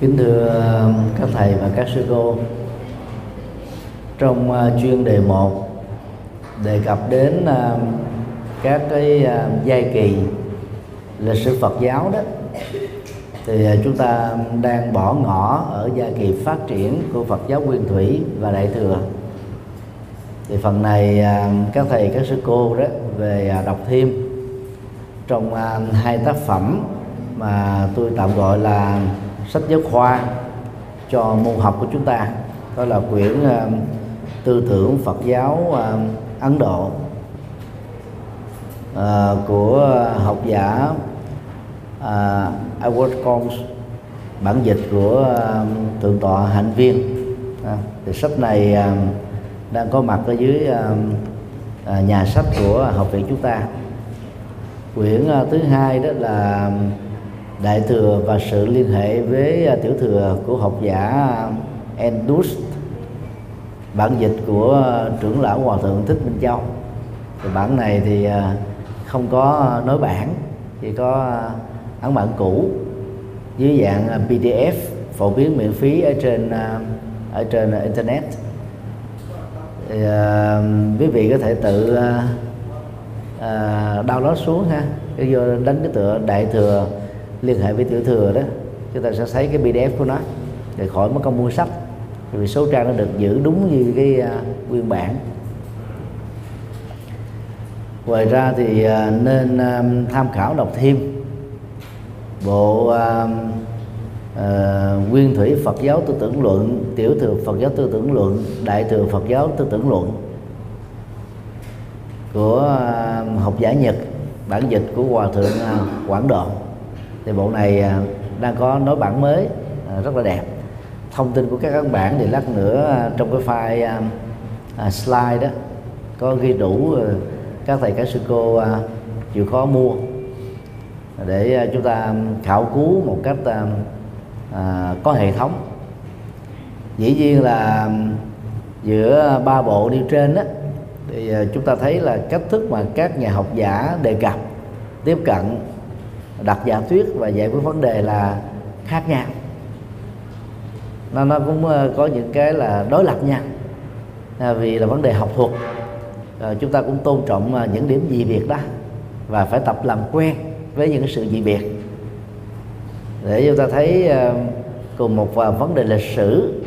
kính thưa um, các thầy và các sư cô. Trong uh, chuyên đề 1 đề cập đến um, các cái um, giai kỳ lịch sử Phật giáo đó, thì uh, chúng ta đang bỏ ngỏ ở giai kỳ phát triển của Phật giáo Nguyên Thủy và Đại thừa. Thì phần này các thầy, các sư cô đó về uh, đọc thêm trong hai tác phẩm mà tôi tạm gọi là sách giáo khoa cho môn học của chúng ta. Đó là quyển uh, tư tưởng Phật giáo uh, Ấn Độ. Uh, của học giả uh, Edward Combs. Bản dịch của uh, thượng tọa hạnh viên. Uh, thì sách này uh, đang có mặt ở dưới uh, uh, nhà sách của học viện chúng ta. Quyển uh, thứ hai đó là đại thừa và sự liên hệ với à, tiểu thừa của học giả Endus bản dịch của à, trưởng lão hòa thượng thích minh châu. Thì bản này thì à, không có nối bản chỉ có ấn bản cũ dưới dạng PDF phổ biến miễn phí ở trên ở trên internet. Thì, uh, quý vị có thể tự uh, uh, download xuống ha. Cái vô đánh cái tựa đại thừa liên hệ với tiểu thừa đó. Chúng ta sẽ thấy cái pdf của nó. Để khỏi mất công mua sách vì số trang nó được giữ đúng như cái uh, nguyên bản. Ngoài ra thì uh, nên uh, tham khảo đọc thêm bộ uh, uh, nguyên thủy Phật giáo tư tưởng luận tiểu thừa Phật giáo tư tưởng luận đại thừa Phật giáo tư tưởng luận của uh, học giả Nhật bản dịch của hòa thượng uh, Quảng Độ thì bộ này à, đang có nối bản mới à, rất là đẹp. Thông tin của các ấn bản thì lát nữa à, trong cái file uh, slide đó có ghi đủ các thầy các sư cô uh, chịu khó mua. Để uh, chúng ta khảo cứu một cách uh, có hệ thống. Dĩ nhiên là giữa ba bộ đi trên đó thì chúng ta thấy là cách thức mà các nhà học giả đề cập tiếp cận đặt giả thuyết và giải quyết vấn đề là khác nhau. Nó nó cũng ờ, có những cái là đối lập nhau à, vì là vấn đề học thuật. À, chúng ta cũng tôn trọng ờ, những điểm dị biệt đó và phải tập làm quen với những cái sự dị biệt để chúng ta thấy cùng một vấn đề lịch sử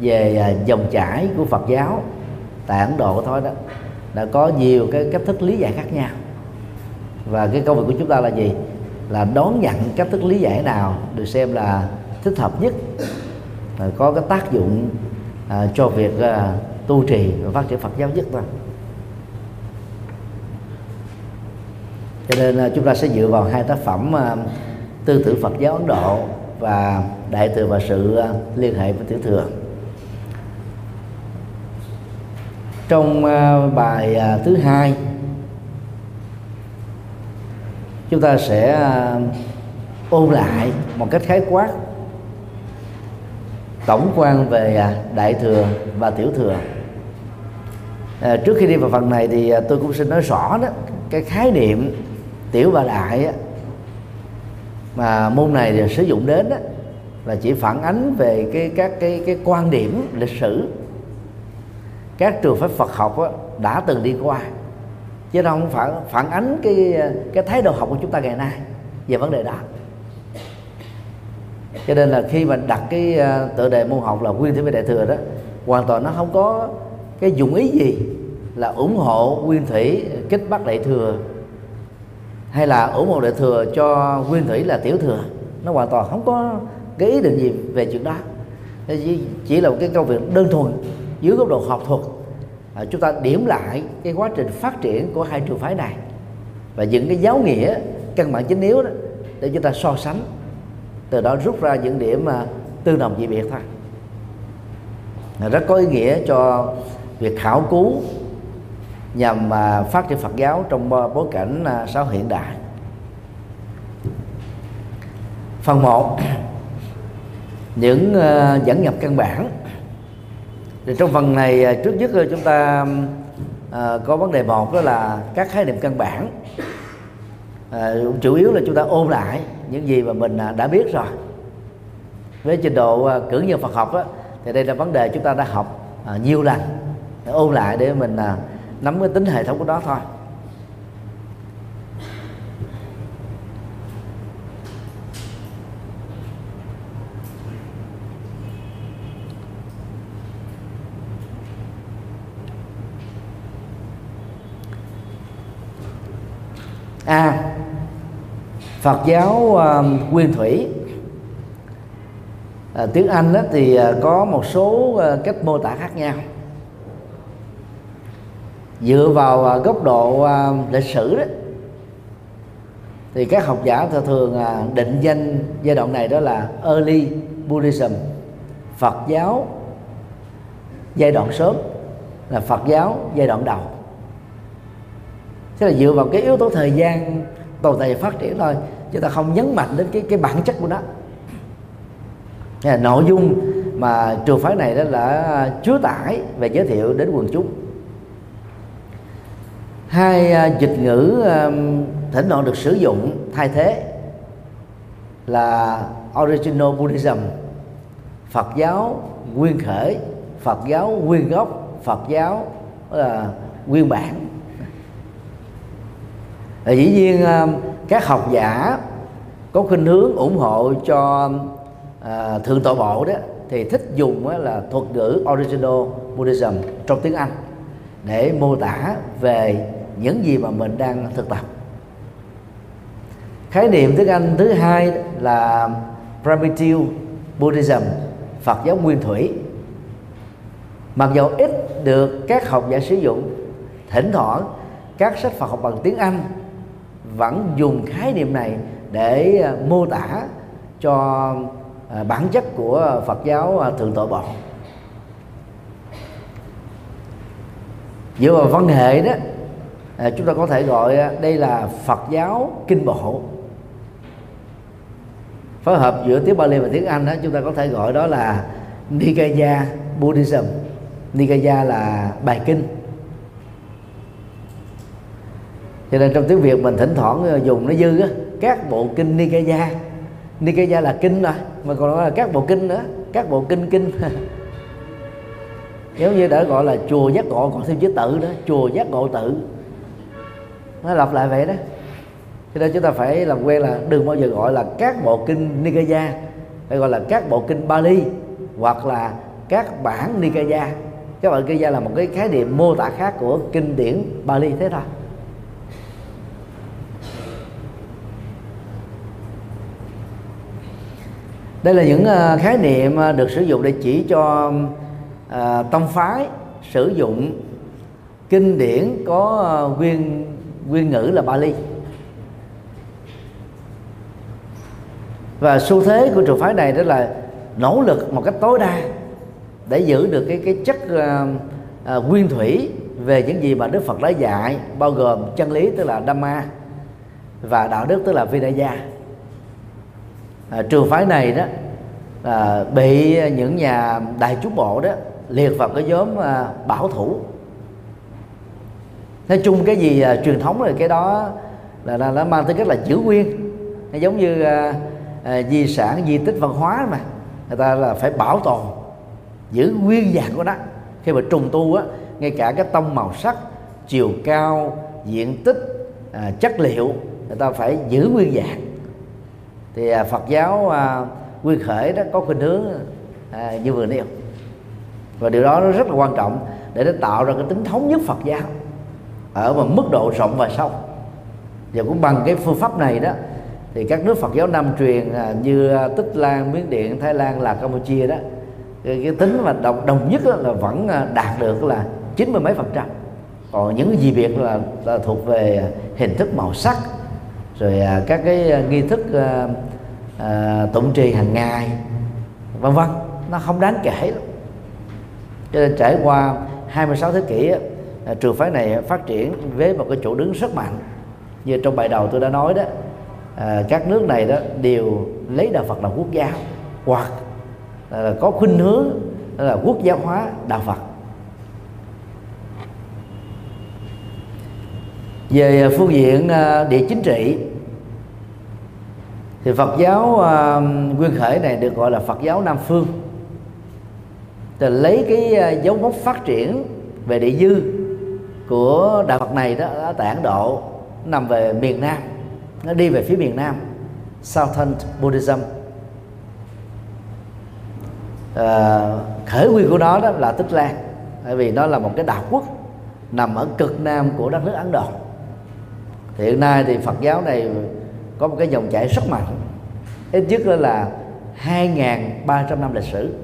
về dòng chảy của Phật giáo tại Ấn Độ thôi đó đã có nhiều cái cách thức lý giải khác nhau. Và cái công việc của chúng ta là gì? Là đón nhận cách thức lý giải nào được xem là thích hợp nhất có cái tác dụng à, cho việc à, tu trì và phát triển Phật giáo nhất thôi. Cho nên à, chúng ta sẽ dựa vào hai tác phẩm à, tư tưởng Phật giáo Ấn Độ và đại thừa và sự à, liên hệ với tiểu thừa. Trong à, bài à, thứ hai chúng ta sẽ à, ôn lại một cách khái quát tổng quan về à, đại thừa và tiểu thừa. À, trước khi đi vào phần này thì à, tôi cũng xin nói rõ đó cái khái niệm tiểu và đại á, mà môn này thì sử dụng đến đó, là chỉ phản ánh về cái các cái cái quan điểm lịch sử các trường phái Phật học á, đã từng đi qua chứ nó không phản phản ánh cái cái thái độ học của chúng ta ngày nay về vấn đề đó cho nên là khi mà đặt cái ờ, tựa đề môn học là nguyên thủy về đại thừa đó, hoàn toàn nó không có cái dụng ý gì là ủng hộ nguyên thủy kích bắt đại thừa hay là ủng hộ đại thừa cho nguyên thủy là tiểu thừa. Nó hoàn toàn không có cái ý định gì về chuyện đó. Chỉ là một cái công việc đơn thuần, dưới góc độ học thuật à, chúng ta điểm lại cái quá trình phát triển của hai trường phái này. Và những cái giáo nghĩa căn bản chính yếu đó để chúng ta so sánh từ đó rút ra những điểm mà tương đồng dị biệt thôi. Là rất có ý nghĩa cho việc khảo cứu nhằm mà phát triển Phật giáo trong bối cảnh à, xã hội hiện đại. Phần 1 những à, dẫn nhập căn bản thì trong phần này à, trước nhất à, chúng ta à, có vấn đề một đó là các khái niệm căn bản. À, chủ yếu là chúng ta ôn lại những gì mà mình à, đã biết rồi. Với trình độ à, cử nhân Phật học á, thì đây là vấn đề chúng ta đã học à, nhiều lần để ôn lại để mình à, nắm cái tính hệ thống của đó thôi. A. À, Phật giáo uh, nguyên thủy. À, tiếng Anh đó thì uh, có một số uh, cách mô tả khác nhau. Dựa vào uh, góc độ uh, lịch sử đó thì các học giả thường định danh giai đoạn này đó là early Buddhism. Phật giáo giai đoạn sớm là Phật giáo giai đoạn đầu tức là dựa vào cái yếu tố thời gian, tồn tại và phát triển thôi chúng ta không nhấn mạnh đến cái cái bản chất của nó. Là nội dung mà trường phái này đó là chứa tải và giới thiệu đến quần chúng. Hai à, dịch ngữ à, thỉnh thoảng được sử dụng, thay thế là original Buddhism Phật giáo nguyên khởi, Phật giáo nguyên gốc, Phật giáo là nguyên bản và dĩ nhiên ờ, các học giả có khuynh hướng ủng hộ cho à, thượng tọa bộ đó thì thích dùng là thuật ngữ original Buddhism trong tiếng Anh để mô tả về những gì mà mình đang thực tập. Khái niệm tiếng Anh thứ hai là primitive Buddhism Phật giáo nguyên thủy. Mặc dù ít được các học giả sử dụng thỉnh thoảng các sách Phật học bằng tiếng Anh vẫn dùng khái niệm này để à, mô tả cho à, bản chất của Phật giáo à, thượng tọa bộ dựa vào văn hệ đó chúng ta có thể gọi đây là Phật giáo kinh bộ. Phối hợp giữa tiếng Bali và tiếng Anh đó, chúng ta có thể gọi đó là Nikaya Buddhism. Nikaya là bài kinh. Cho nên trong tiếng việt mình thỉnh thoảng ờ, dùng nó dư á, các bộ kinh nikaya. Nikaya là kinh rồi mà còn nói là các bộ kinh nữa, các bộ kinh kinh. Giống như đã gọi là chùa giác ngộ, còn thêm chữ tự đó chùa giác ngộ tự. Nó lặp lại vậy đó. Cho nên chúng ta phải làm quen là đừng bao giờ gọi là các bộ kinh Nikaya, phải gọi là các bộ kinh Bali, hoặc là các bản Nikaya. Các bản Nikaya là một cái khái niệm mô tả khác của kinh điển Bali thế thôi. Đây là những ờ, khái niệm ờ, được sử dụng để chỉ cho ờ, tông phái sử dụng kinh điển có nguyên nguyên ngữ là Bali. Và xu thế của trường phái này đó là nỗ lực một cách tối đa để giữ được cái cái chất uh, uh, nguyên thủy về những gì mà Đức Phật đã dạy bao gồm chân lý tức là Dhamma và đạo đức tức là Vinaya à, trường phái này đó à, bị những nhà đại chúng bộ đó liệt vào cái nhóm à, bảo thủ. Nói chung cái gì à, truyền thống rồi cái đó là, là nó mang tính cách là giữ nguyên. Giống như à, à, di sản di tích văn hóa mà người ta là phải bảo tồn giữ nguyên dạng của nó. Khi mà trùng tu á ngay cả cái tông màu sắc chiều cao diện tích à, chất liệu người ta phải giữ nguyên dạng thì à, Phật giáo à, quy khởi đó có khuynh hướng à, như vừa nêu. Và điều đó nó rất là quan trọng để nó tạo ra cái tính thống nhất Phật giáo ở một mức độ rộng và sâu. Và cũng bằng cái phương pháp này đó thì các nước Phật giáo Nam truyền à, như Tích Lan, Miến Điện, Thái Lan là Campuchia đó cái, cái tính mà đồng, đồng nhất là vẫn à, đạt được là chín mươi mấy phần trăm. Còn những gì việc là, là thuộc về hình thức màu sắc rồi à, các cái à, nghi thức à, à, tụng trì hàng ngày vân vân. Nó không đáng kể lắm. Cho nên trải qua 26 thế kỷ à, trường phái này phát triển với một cái chỗ đứng rất mạnh. Như trong bài đầu tôi đã nói đó à, các nước này đó đều lấy đạo Phật làm quốc giáo hoặc là có khuynh hướng là quốc giáo hóa đạo Phật. Về à, phương diện à, địa chính trị thì Phật giáo à, nguyên khởi này được gọi là Phật giáo Nam phương. Thì lấy cái dấu mốc phát triển về địa dư của đạo Phật này đó ở tại Ấn Độ nằm về miền Nam nó đi về phía miền Nam Southern Buddhism. À, khởi nguyên của nó đó là Tích Lan bởi vì nó là một cái đạo quốc nằm ở cực nam của đất nước Ấn Độ thì hiện nay thì Phật giáo này có một cái dòng chảy rất mạnh. Ít nhất là 2.300 năm lịch sử.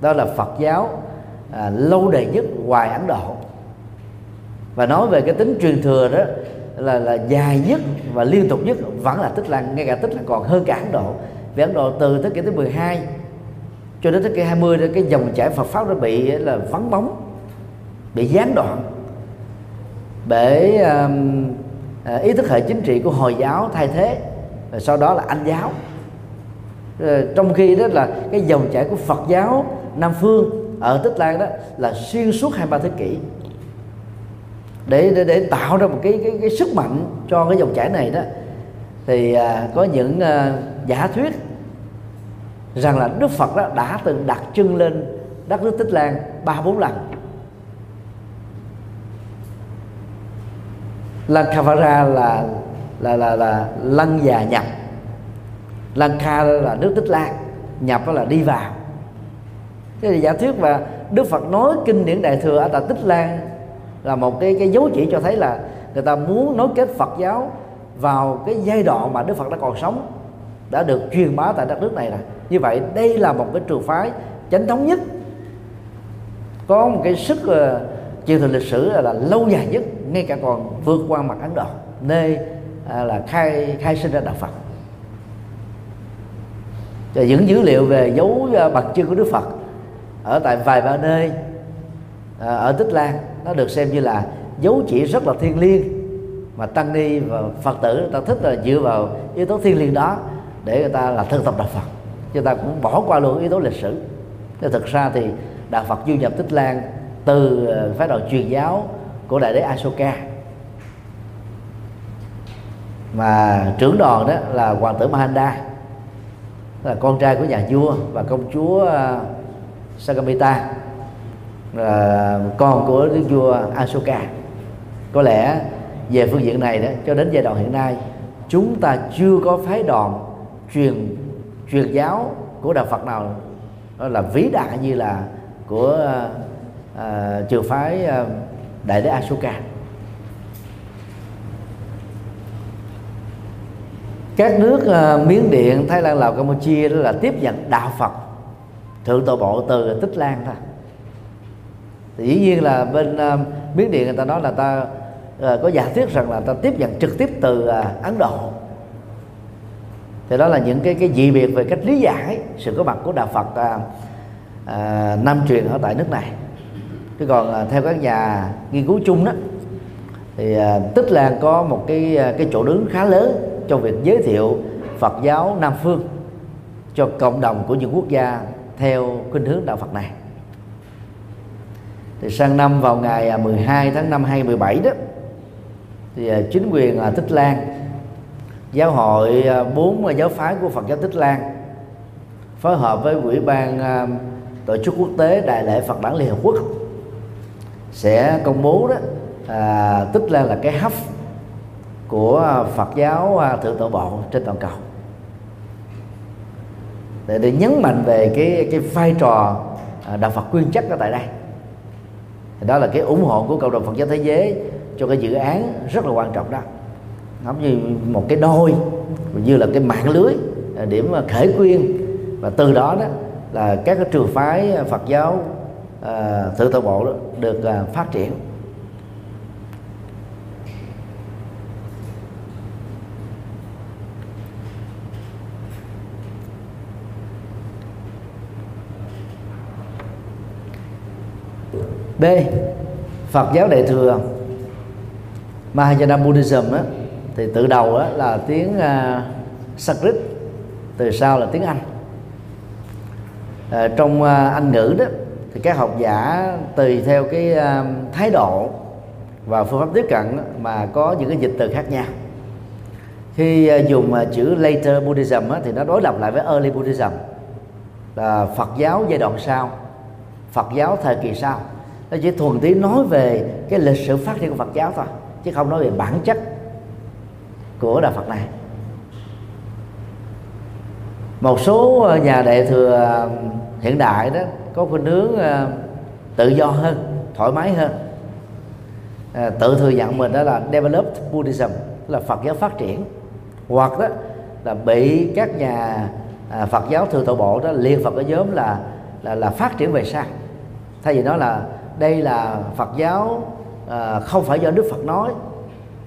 Đó là Phật giáo à, lâu đời nhất ngoài Ấn Độ. Và nói về cái tính truyền thừa đó là là dài nhất và liên tục nhất vẫn là tích lan ngay cả tích Lan còn hơn cả Ấn Độ. Vì Ấn Độ từ thế kỷ thứ 12 cho đến thế kỷ 20 đó cái dòng chảy Phật pháp nó bị là vắng bóng bị gián đoạn. Bởi um, Ờ, ý thức hệ chính trị của hồi giáo thay thế và sau đó là anh giáo. Ờ, trong khi đó là cái dòng chảy của Phật giáo Nam phương ở Tích Lan đó là xuyên suốt hai ba thế kỷ. Để để, để tạo ra một cái, cái cái sức mạnh cho cái dòng chảy này đó thì à, có những à, giả thuyết rằng là Đức Phật đó đã từng đặt chân lên đất nước Tích Lan ba bốn lần. Lankavara là là là là lăng già nhập. Lanka là nước Tích Lan nhập là đi vào. Thế thì giả thuyết và Đức Phật nói kinh điển đại thừa ở tại Tích Lan là một cái cái dấu chỉ cho thấy là người ta muốn nối kết Phật giáo vào cái giai đoạn mà Đức Phật đã còn sống đã được truyền bá tại đất nước này rồi. Như vậy đây là một cái trường phái chánh thống nhất có một cái sức uh, truyền thừa lịch sử là, là lâu dài nhất ngay cả còn vượt qua mặt Ấn Độ nơi à, là khai khai sinh ra đạo Phật. Và những dữ liệu về dấu à, bậc chân của Đức Phật ở tại vài ba nơi à, ở Tích Lan nó được xem như là dấu chỉ rất là thiêng liêng mà tăng ni và phật tử người ta thích là dựa vào yếu tố thiêng liêng đó để người ta là thân tập đạo phật. Chúng ta cũng bỏ qua luôn yếu tố lịch sử. Thế thực ra thì đạo phật du nhập tích lan từ à, phái đầu truyền giáo của đại đế Asoka mà trưởng đoàn đó là hoàng tử Mahanda là con trai của nhà vua và công chúa à, Sagamita là con của đức vua Asoka có lẽ về phương diện này đó cho đến giai đoạn hiện nay chúng ta chưa có phái đoàn truyền truyền giáo của đạo Phật nào. Đó là vĩ đại như là của uh, trường phái uh, đại đế Ashoka. Các nước uh, Miến Điện, Thái Lan, Lào, Campuchia đó là tiếp nhận đạo Phật thượng tọa bộ từ Tích Lan thôi. Thì dĩ nhiên là bên uh, miến điện người ta nói là ta uh, có giả thuyết rằng là ta tiếp nhận trực tiếp từ uh, ấn độ. Thì đó là những cái cái dị biệt về cách lý giải sự có mặt của đạo phật uh, uh, nam truyền ở tại nước này chứ còn uh, theo các nhà nghiên cứu chung đó thì uh, tích lan có một cái uh, cái chỗ đứng khá lớn trong việc giới thiệu phật giáo nam phương cho cộng đồng của những quốc gia theo khuynh hướng đạo phật này. Thì sang năm vào ngày 12 tháng 5 2017 đó thì chính quyền Tích Lan giáo hội bốn giáo phái của Phật giáo Tích Lan phối hợp với ủy ban tổ chức quốc tế đại lễ Phật đản Liên Hợp Quốc sẽ công bố đó. À, Tích là là cái hấp của Phật giáo à, thượng tọa bộ trên toàn cầu. Để, để nhấn mạnh về cái cái vai trò à, đạo Phật quyên chất ở tại đây. Thì đó là cái ủng hộ của cộng đồng Phật giáo thế giới cho cái dự án rất là quan trọng đó. Giống như một cái đôi như là cái mạng lưới à, điểm khởi quyên và từ đó đó là các cái trường phái Phật giáo uh, thượng tọa bộ đó, được à, phát triển. B. Phật giáo Đại thừa. Mahayana Buddhism á, thì từ đầu á, là tiếng uh, Sanskrit từ sau là tiếng Anh. À, trong uh, Anh ngữ đó thì các học giả tùy theo cái um, thái độ và phương pháp tiếp cận mà có những cái dịch từ khác nhau. Khi à, dùng à, chữ later Buddhism thì nó đối lập lại với early Buddhism, là Phật giáo giai đoạn sau, Phật giáo thời kỳ sau. Nó chỉ thuần tí nói về cái lịch sử phát triển của Phật giáo thôi, chứ không nói về bản chất của đạo Phật này. Một số à, nhà đại thừa hiện đại đó có khuynh hướng ờ, tự do hơn thoải mái hơn. Ờ, tự thừa nhận mình đó là developed Buddhism là Phật giáo phát triển. Hoặc đó là bị các nhà à, Phật giáo thừa tổ bộ đó liên Phật ở nhóm là là là phát triển về sau. Thay vì đó là đây là Phật giáo à, không phải do Đức Phật nói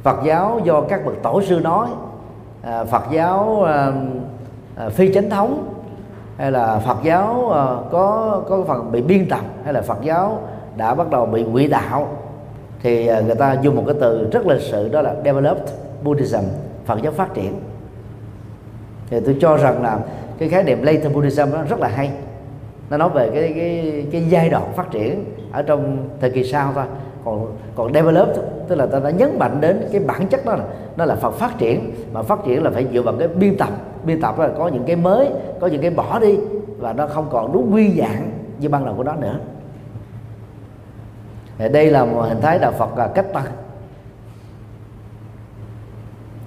Phật giáo do các bậc tổ sư nói à, Phật giáo à, à, phi chánh thống hay là Phật giáo ờ, có có phần bị biên tập hay là Phật giáo đã bắt đầu bị quỷ đạo, thì ờ, người ta dùng một cái từ rất lịch sự, đó là developed Buddhism, Phật giáo phát triển. Thì tôi cho rằng là cái khái niệm later Buddhism nó rất là hay. Nó nói về cái cái cái giai đoạn phát triển ở trong thời kỳ sau thôi. Còn còn develop tức là ta đã nhấn mạnh đến cái bản chất đó là nó là Phật phát triển, mà phát triển là phải dựa vào cái biên tập biên tập là có những cái mới, có những cái bỏ đi và nó không còn đúng quy dạng như ban đầu của nó nữa. Đây là một hình thái đạo Phật à, cách tăng.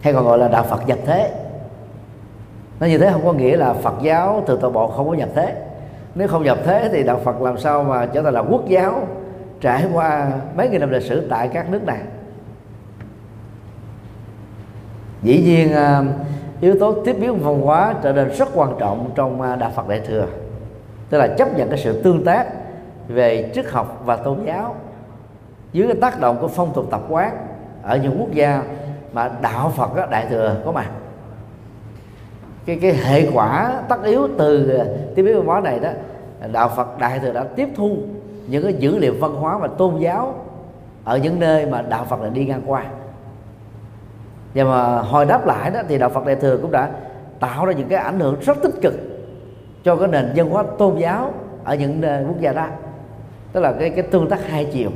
Hay còn gọi là đạo Phật nhập thế. Nó như thế không có nghĩa là Phật giáo từ tổ bộ không có nhập thế. Nếu không nhập thế thì đạo Phật làm sao mà trở thành là quốc giáo trải qua mấy nghìn năm lịch sử tại các nước này? Dĩ nhiên à, yếu tố tiếp biến văn hóa trở nên rất quan trọng trong à, đạo Phật đại thừa. Tức là chấp nhận cái sự tương tác về triết học và tôn giáo dưới cái tác động của phong tục tập quán ở những quốc gia mà đạo Phật đó, đại thừa có mặt. Cái cái hệ quả tất yếu từ tiếp biến văn hóa này đó đạo Phật đại thừa đã tiếp thu những cái dữ liệu văn hóa và tôn giáo ở những nơi mà đạo Phật đã đi ngang qua và mà hồi đáp lại đó thì đạo Phật đại thừa cũng đã tạo ra những cái ảnh hưởng rất tích cực cho cái nền văn hóa tôn giáo ở những ờ, quốc gia đó. Tức là cái cái tương tác hai chiều.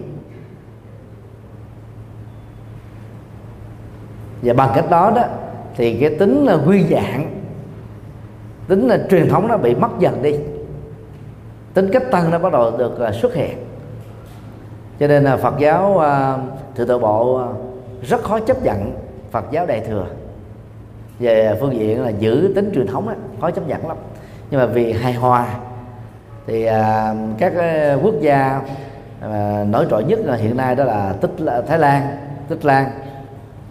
Và bằng cách đó đó thì cái tính là quy dạng tính là truyền thống nó bị mất dần đi. Tính cách tăng nó bắt đầu được ờ, xuất hiện. Cho nên là Phật giáo à, thừa tự bộ ờ, rất khó chấp nhận Phật giáo đại thừa. Về phương diện là giữ tính truyền thống đó, khó chấp nhận lắm. Nhưng mà vì hài hòa thì à, các à, quốc gia à, nổi trội nhất là hiện nay đó là tích Thái Lan Tích Lan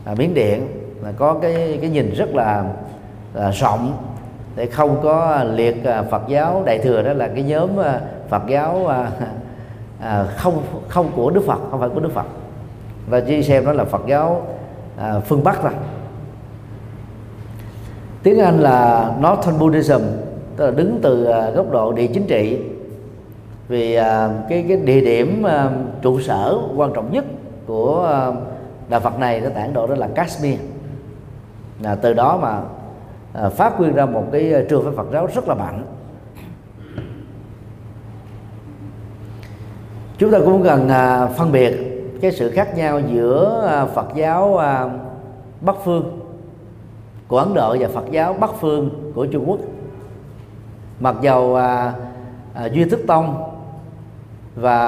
à, Miến Điện là có cái cái nhìn rất là, là rộng để không có liệt Phật giáo đại thừa đó là cái nhóm Phật giáo à, à, không không của Đức Phật không phải của Đức Phật. Và chỉ xem đó là Phật giáo à, phương Bắc rồi tiếng Anh là Northern Buddhism tức là đứng từ à, góc độ địa chính trị. Vì à, cái cái địa điểm à, trụ sở quan trọng nhất của à, đạo Phật này nó tản độ đó là Kashmir. Là từ đó mà à, phát nguyên ra một cái à, trường phái Phật giáo rất là mạnh. Chúng ta cũng cần à, phân biệt cái sự khác nhau giữa à, Phật giáo à, Bắc phương của Ấn Độ và Phật giáo Bắc phương của Trung Quốc. Mặc dầu à, à, duy thức tông và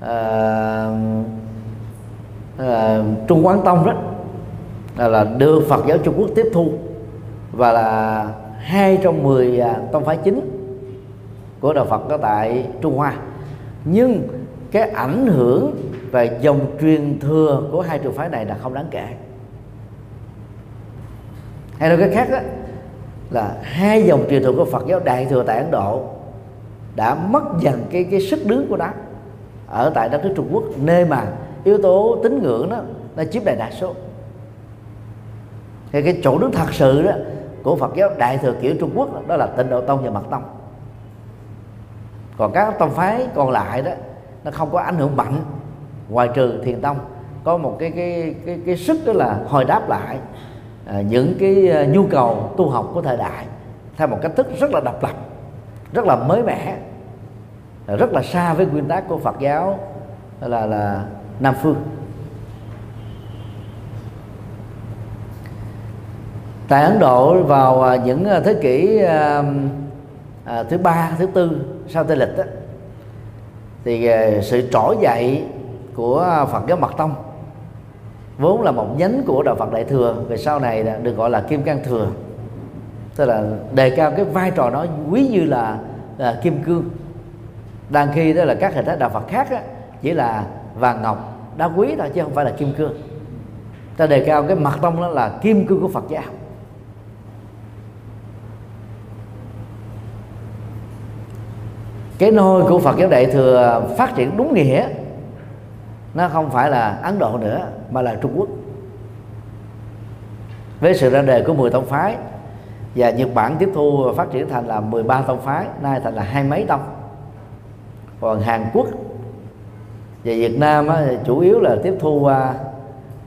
à, à, Trung Quán Tông đó là, là đưa Phật giáo Trung Quốc tiếp thu và là hai trong mười à, tông phái chính của đạo Phật có tại Trung Hoa. Nhưng cái ảnh hưởng về dòng truyền thừa của hai trường phái này là không đáng kể. Hay nói cái khác đó, là hai dòng truyền thừa của Phật giáo Đại thừa tại Ấn Độ đã mất dần cái cái sức đứng của nó ở tại đất nước Trung Quốc nơi mà yếu tố tín ngưỡng đó nó chiếm đại đa số. Thì cái chỗ đứng thật sự đó của Phật giáo Đại thừa kiểu Trung Quốc đó, đó là Tịnh Độ Tông và Mật Tông. Còn các tông phái còn lại đó nó không có ảnh hưởng mạnh. Ngoài trừ Thiền Tông có một cái cái cái cái sức đó là hồi đáp lại à, những cái à, nhu cầu tu học của thời đại theo một cách thức rất là độc lập rất là mới mẻ à, rất là xa với nguyên tắc của Phật giáo là là nam phương. Tại Ấn Độ vào à, những thế kỷ à, à, thứ ba thứ tư sau tây lịch đó, thì ờ, sự trỗi dậy của Phật giáo Mật Tông vốn là một nhánh của đạo Phật Đại thừa về sau này được gọi là Kim Cang Thừa. Tức là đề cao cái vai trò đó quý như là, là kim cương. Đang khi đó là các hình thái đạo Phật khác á, chỉ là vàng ngọc đá quý thôi chứ không phải là kim cương. Ta đề cao cái mặt tông đó là kim cương của Phật giáo. Cái nôi của Phật giáo Đại thừa phát triển đúng nghĩa. Nó không phải là Ấn Độ nữa mà là Trung Quốc. Với sự ra đời của 10 tông phái và Nhật Bản tiếp thu phát triển thành là 13 tông phái nay thành là hai mấy tông. Còn Hàn Quốc và Việt Nam á, chủ yếu là tiếp thu uh,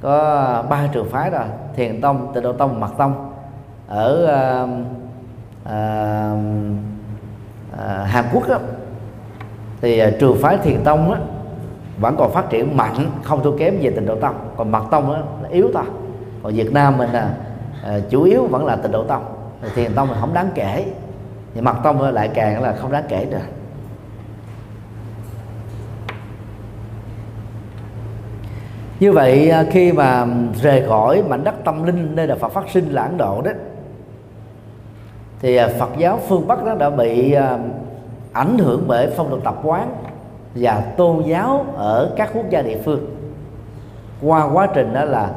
có ba trường phái rồi Thiền Tông, Tịnh Độ Tông, Mật Tông. Ở uh, uh, uh, Hàn Quốc đó, thì à, uh, trường phái Thiền Tông á, vẫn còn phát triển mạnh không thua kém về tình Độ Tông. Còn Mật Tông á, là yếu thôi còn Việt Nam mình là uh, chủ yếu vẫn là tình Độ Tông. Thiền Tông mình không đáng kể. Nhưng Mật Tông lại càng là không đáng kể nữa. Như vậy à, khi mà rời khỏi mảnh đất tâm linh nơi là Phật phát sinh là Ấn Độ đó thì Phật giáo phương Bắc đó đã bị ảnh hưởng bởi phong tục tập quán và tôn giáo ở các quốc gia địa phương. Qua quá trình đó là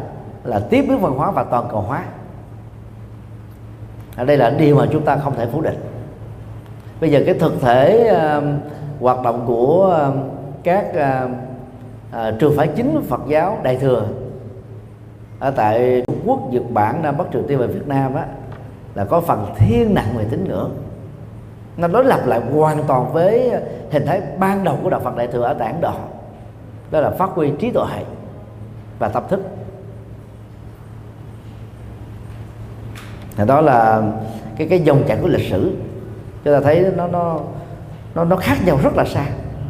là tiếp biến văn hóa và toàn cầu hóa. Ở đây là điều mà chúng ta không thể phủ định. Bây giờ cái thực thể uh, hoạt động của uh, các uh, uh, trường phái chính Phật giáo Đại thừa ở tại Trung Quốc, Nhật Bản, Nam Bắc Triều Tiên và Việt Nam đó, là có phần thiên nặng về tín ngưỡng nó đối lập lại hoàn toàn với hình thái ban đầu của đạo Phật Đại thừa ở tảng Độ đó là phát huy trí tuệ và tâm thức. Đó là cái cái dòng chảy của lịch sử. Chúng ta thấy nó nó nó nó khác nhau rất là xa.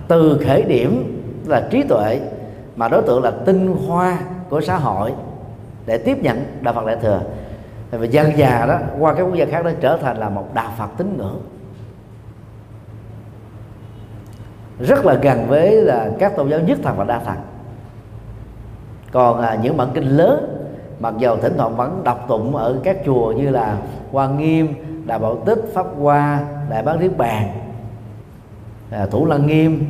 Từ khởi điểm là trí tuệ mà đối tượng là tinh hoa của xã hội để tiếp nhận đạo Phật đại thừa. Và dân già đó, qua các quốc gia khác đó trở thành là một đạo Phật tín ngưỡng. Rất là gần với là các tôn giáo nhất thần và đa thần. Còn à, những bản kinh lớn mặc dầu thỉnh thoảng vẫn đọc tụng ở các chùa như là Hoa Nghiêm, Đại Bảo Tích, Pháp Hoa, Đại Bát Niết Bàn, à, Thủ Lăng Nghiêm,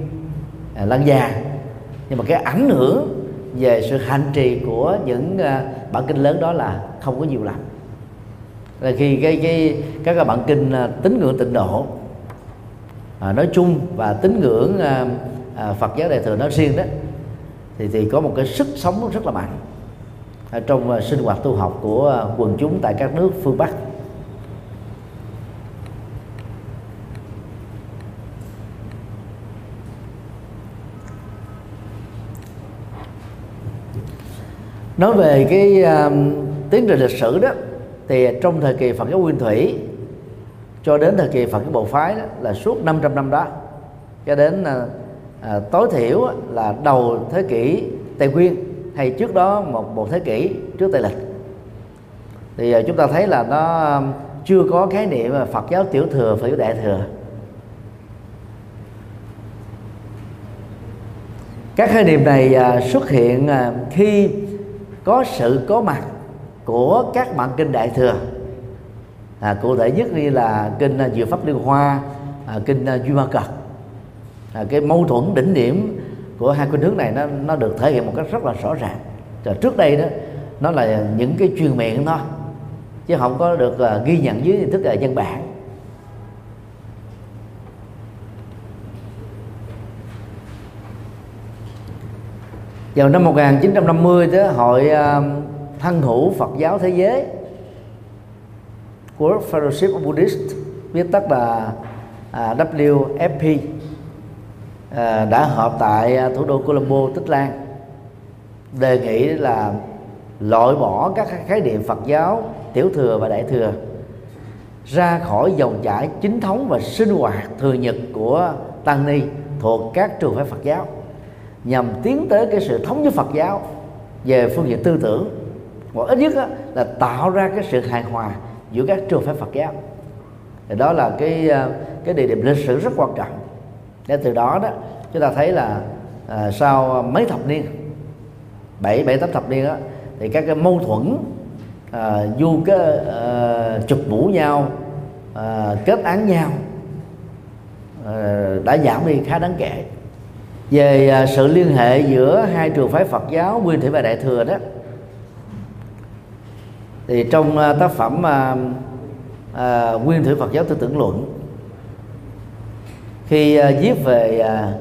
à, Lăng Già. Nhưng mà cái ảnh hưởng về sự hành trì của những à, bản kinh lớn đó là không có nhiều lắm. Là khi cái cái các cái bản kinh à, tín ngưỡng tịnh độ à, nói chung và tín ngưỡng à, à, Phật giáo đại thừa nói riêng đó thì thì có một cái sức sống rất là mạnh ở trong à, sinh hoạt tu học của à, quần chúng tại các nước phương Bắc. Nói về cái uh, tiến trình lịch sử đó thì trong thời kỳ Phật giáo Nguyên Thủy cho đến thời kỳ Phật cái Bộ phái đó, là suốt 500 năm đó cho đến à, à tối thiểu là đầu thế kỷ Tây Nguyên hay trước đó một một thế kỷ trước Tây lịch. Thì à, chúng ta thấy là nó um, chưa có khái niệm Phật giáo tiểu thừa Phật giáo đại thừa. Các khái niệm này à, xuất hiện à, khi có sự có mặt của các bản kinh đại thừa à, cụ thể nhất như là kinh à, Diệu pháp liên hoa à, kinh à, duy ma cật à, cái mâu thuẫn đỉnh điểm của hai khuynh hướng này nó nó được thể hiện một cách rất là rõ ràng. Rồi trước đây đó nó là những cái truyền miệng thôi chứ không có được uh, ghi nhận dưới hình thức là dân bản. Vào năm 1950 đó hội uh, thân hữu Phật giáo thế giới World Fellowship of Buddhists viết tắt là à, uh, WFP uh, à, đã họp tại à, thủ đô Colombo, Tích Lan đề nghị là loại bỏ các khái niệm Phật giáo tiểu thừa và đại thừa ra khỏi dòng chảy chính thống và sinh hoạt thường nhật của tăng ni thuộc các trường phái Phật giáo nhằm tiến tới cái sự thống nhất Phật giáo về phương diện tư tưởng. Hoặc ít nhất là tạo ra cái sự hài hòa giữa các trường phái Phật giáo thì đó là cái ờ, cái địa điểm lịch sử rất quan trọng. Để từ đó đó chúng ta thấy là à, sau mấy thập niên bảy bảy tám thập niên đó, thì các cái mâu thuẫn à, du cái à, chụp mũ nhau à, kết án nhau à, đã giảm đi khá đáng kể. Về à, sự liên hệ giữa hai trường phái Phật giáo Nguyên Thủy và Đại thừa đó thì trong à, tác phẩm à, à, Nguyên Thủy Phật giáo tư tưởng luận khi à, viết về à,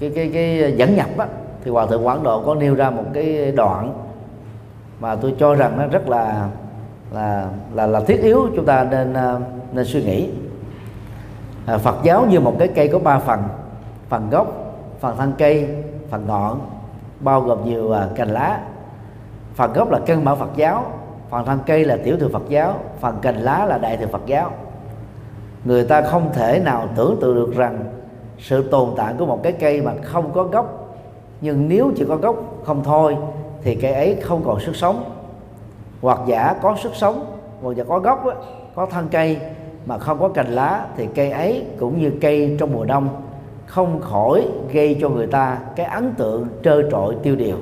cái cái cái à, dẫn nhập á, thì hòa thượng quảng độ có nêu ra một cái đoạn mà tôi cho rằng nó rất là là là là thiết yếu chúng ta nên à, nên suy nghĩ. À, Phật giáo như một cái cây có ba phần phần gốc phần thân cây phần ngọn bao gồm nhiều à, cành lá. Phần gốc là căn bản Phật giáo phần thân cây là tiểu thừa Phật giáo, phần cành lá là đại thừa Phật giáo. Người ta không thể nào tưởng tượng được rằng sự tồn tại của một cái cây mà không có gốc, nhưng nếu chỉ có gốc không thôi, thì cây ấy không còn sức sống. Hoặc giả có sức sống, hoặc giả có gốc có thân cây mà không có cành lá, thì cây ấy cũng như cây trong mùa đông không khỏi gây cho người ta cái ấn tượng trơ trọi tiêu điều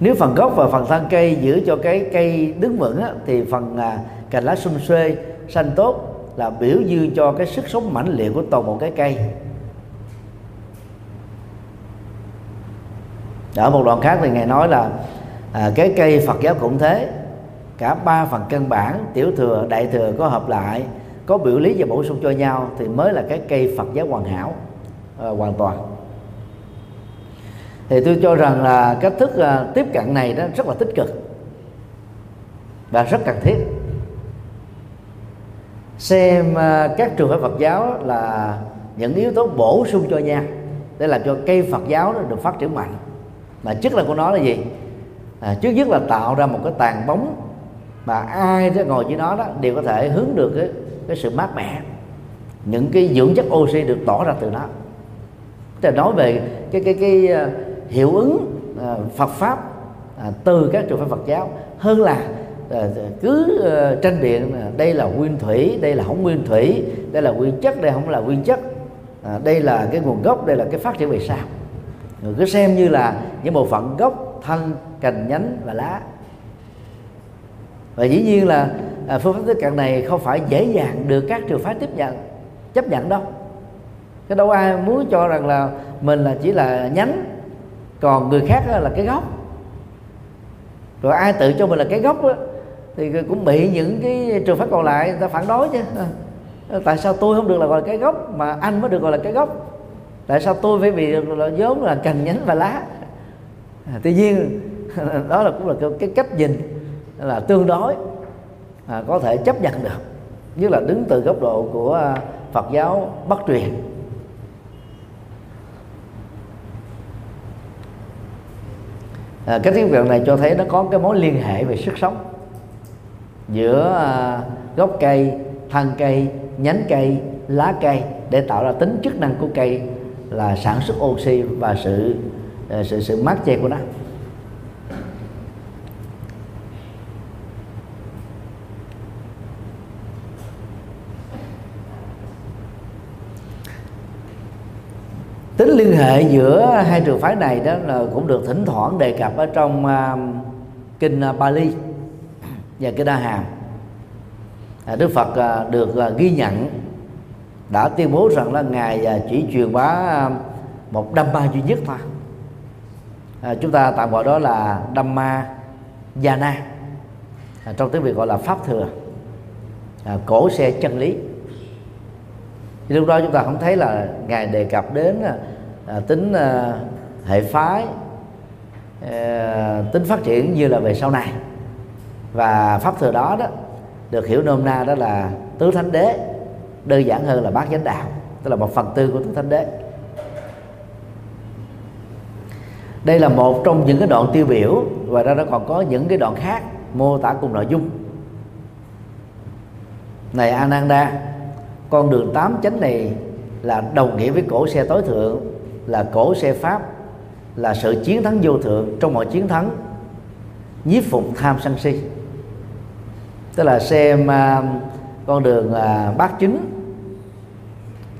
nếu phần gốc và phần thân cây giữ cho cái cây đứng vững á, thì phần à, cành lá xum xuê xanh tốt là biểu dương cho cái sức sống mãnh liệt của toàn bộ cái cây. Ở một đoạn khác thì ngài nói là à, cái cây Phật giáo cũng thế. Cả ba phần căn bản tiểu thừa đại thừa có hợp lại có biểu lý và bổ sung cho nhau thì mới là cái cây Phật giáo hoàn hảo à, hoàn toàn thì tôi cho rằng là cách thức à, tiếp cận này đó rất là tích cực và rất cần thiết. Xem à, các trường phái Phật giáo là những yếu tố bổ sung cho nhau để làm cho cây Phật giáo nó được phát triển mạnh. Mà chức năng của nó là gì? À, trước nhất là tạo ra một cái tàn bóng mà ai đó ngồi dưới nó đó đều có thể hướng được cái, cái sự mát mẻ. Những cái dưỡng chất oxy được tỏ ra từ nó. Tức nói về cái cái cái à, hiệu ứng ờ, Phật pháp à, từ các trường phái Phật giáo hơn là ờ, cứ ờ, tranh biện đây là nguyên thủy, đây là không nguyên thủy, đây là nguyên chất, đây không là nguyên chất à, đây là cái nguồn gốc, đây là cái phát triển về sao người cứ xem như là những bộ phận gốc, thân, cành, nhánh và lá. Và dĩ nhiên là à, phương pháp tiếp cận này không phải dễ dàng được các trường phái tiếp nhận, chấp nhận đâu. Cái đâu ai muốn cho rằng là mình là chỉ là nhánh còn người khác là cái gốc. Rồi ai tự cho mình là cái gốc đó, thì cũng bị những cái trường phái còn lại người ta phản đối chứ. Ờ, tại sao tôi không được là gọi là cái gốc mà anh mới được gọi là cái gốc? Tại sao tôi phải bị là vốn là cành nhánh và lá? À, tuy nhiên đó là cũng là cái, cách nhìn là tương đối à, có thể chấp nhận được. Nhất là đứng từ góc độ của à, Phật giáo Bắc truyền. À, cái tiếng việt này cho thấy nó có cái mối liên hệ về sức sống. Giữa à, gốc cây thân cây nhánh cây lá cây để tạo ra tính chức năng của cây là sản xuất oxy và sự à, sự sự mát che của nó. Tính liên hệ giữa hai trường phái này đó là cũng được thỉnh thoảng đề cập ở trong uh, kinh à, Bali và kinh Đa Hàm. À, Đức Phật uh, được uh, ghi nhận đã tuyên bố rằng là ngài chỉ truyền bá à, một Dhamma duy nhất thôi. À, chúng ta tạm gọi đó là Dhamma Yana à, trong tiếng Việt gọi là pháp thừa. À, cổ xe chân lý thì lúc đó chúng ta không thấy là ngài đề cập đến à, à, tính à, hệ phái à, tính phát triển như là về sau này. Và pháp thừa đó đó được hiểu nôm na đó là tứ thánh đế đơn giản hơn là bát chánh đạo tức là một phần tư của tứ thánh đế. Đây là một trong những cái đoạn tiêu biểu và ra nó còn có những cái đoạn khác mô tả cùng nội dung. Này Ananda con đường tám chánh này là đồng nghĩa với cổ xe tối thượng là cổ xe pháp là sự chiến thắng vô thượng trong mọi chiến thắng. Nhiếp phục tham sân si. Tức là xem uh, con đường uh, bát chính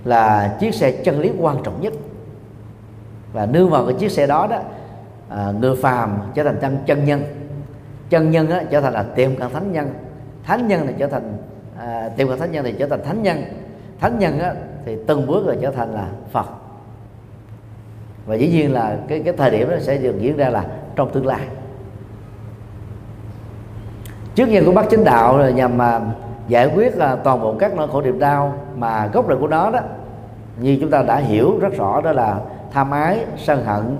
là chiếc xe chân lý quan trọng nhất. Và nương vào cái chiếc xe đó đó à, người phàm trở thành chân chân nhân. Chân nhân á, trở thành là tiệm cận thánh nhân. Thánh nhân là trở thành à, tiềm thánh nhân thì trở thành thánh nhân. Thánh nhân á, thì từng bước rồi trở thành là phật. Và dĩ nhiên là cái cái thời điểm đó sẽ được diễn ra là trong tương lai. Trước nhân của bát chính đạo là nhằm mà giải quyết là toàn bộ các nỗi khổ niềm đau mà gốc rễ của nó đó như chúng ta đã hiểu rất rõ đó là tham ái sân hận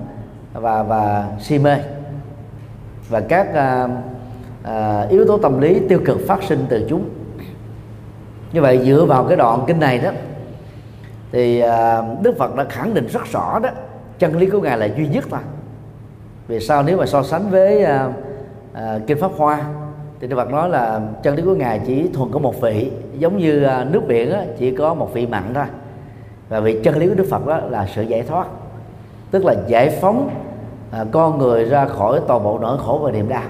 và và si mê. Và các à, à, yếu tố tâm lý tiêu cực phát sinh từ chúng như vậy dựa vào cái đoạn kinh này đó thì à, đức phật đã khẳng định rất rõ đó chân lý của ngài là duy nhất thôi vì sao nếu mà so sánh với à, à, kinh pháp hoa thì đức phật nói là chân lý của ngài chỉ thuần có một vị giống như à, nước biển á, chỉ có một vị mặn thôi. Và vị chân lý của đức phật đó là sự giải thoát tức là giải phóng à, con người ra khỏi toàn bộ nỗi khổ và niềm đau.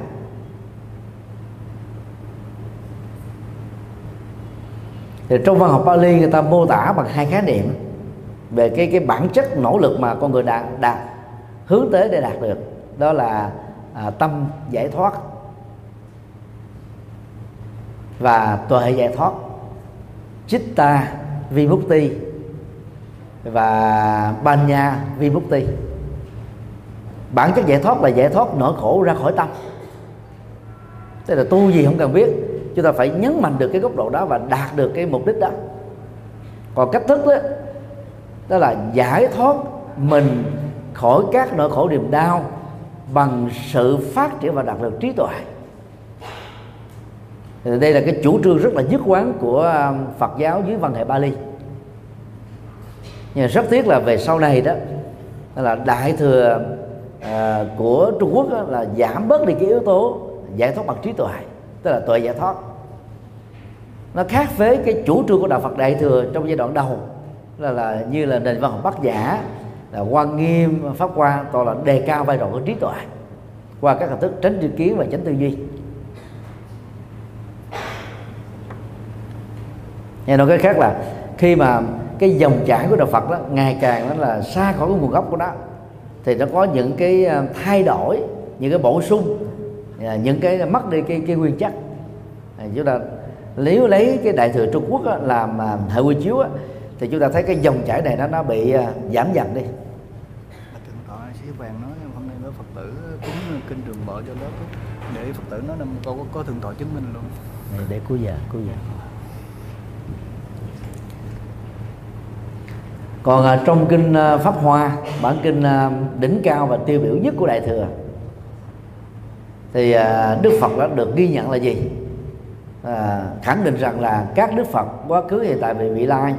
Thì trong văn học Pali người ta mô tả bằng hai khái niệm về cái cái bản chất nỗ lực mà con người đạt đạt hướng tới để đạt được. Đó là à, tâm giải thoát và tuệ giải thoát chitta vimukti và banya vimukti bản chất giải thoát là giải thoát nỗi khổ ra khỏi tâm. Tức là tu gì không cần biết chúng ta phải nhấn mạnh được cái góc độ đó và đạt được cái mục đích đó. Còn cách thức đó đó là giải thoát mình khỏi các nỗi khổ niềm đau bằng sự phát triển và đạt được trí tuệ. Thì đây là cái chủ trương rất là nhất quán của um, Phật giáo dưới văn hệ Bali. Nhưng rất tiếc là về sau này đó là đại thừa à, của Trung Quốc đó, là giảm bớt đi cái yếu tố giải thoát bằng trí tuệ tức là tuệ giải thoát nó khác với cái chủ trương của đạo Phật đại thừa trong giai đoạn đầu. Là là như là nền văn học Bắc giả là quan nghiêm, pháp quan toàn là đề cao vai trò của trí tuệ qua các hình thức tránh tri kiến và tránh tư duy. Nghe nói cái khác là khi mà cái dòng chảy của đạo Phật đó ngày càng đó là xa khỏi cái nguồn gốc của nó, thì nó có những cái ờ, thay đổi, những cái bổ sung à, những cái mất đi cái cái nguyên chất. À, chúng ta nếu lấy cái đại thừa Trung Quốc á, làm à, hệ quy chiếu á, thì chúng ta thấy cái dòng chảy này nó nó bị giảm dần đi. Vàng nói hôm nay có phật tử cúng kinh trường bộ cho lớp để phật tử nói là có, có, có thượng tọa chứng minh luôn. Để cuối giờ cuối giờ còn à, trong kinh à, pháp hoa bản kinh à, đỉnh cao và tiêu biểu nhất của đại thừa thì à, đức phật đã được ghi nhận là gì à, khẳng định rằng là các đức phật quá khứ hiện tại về vị lai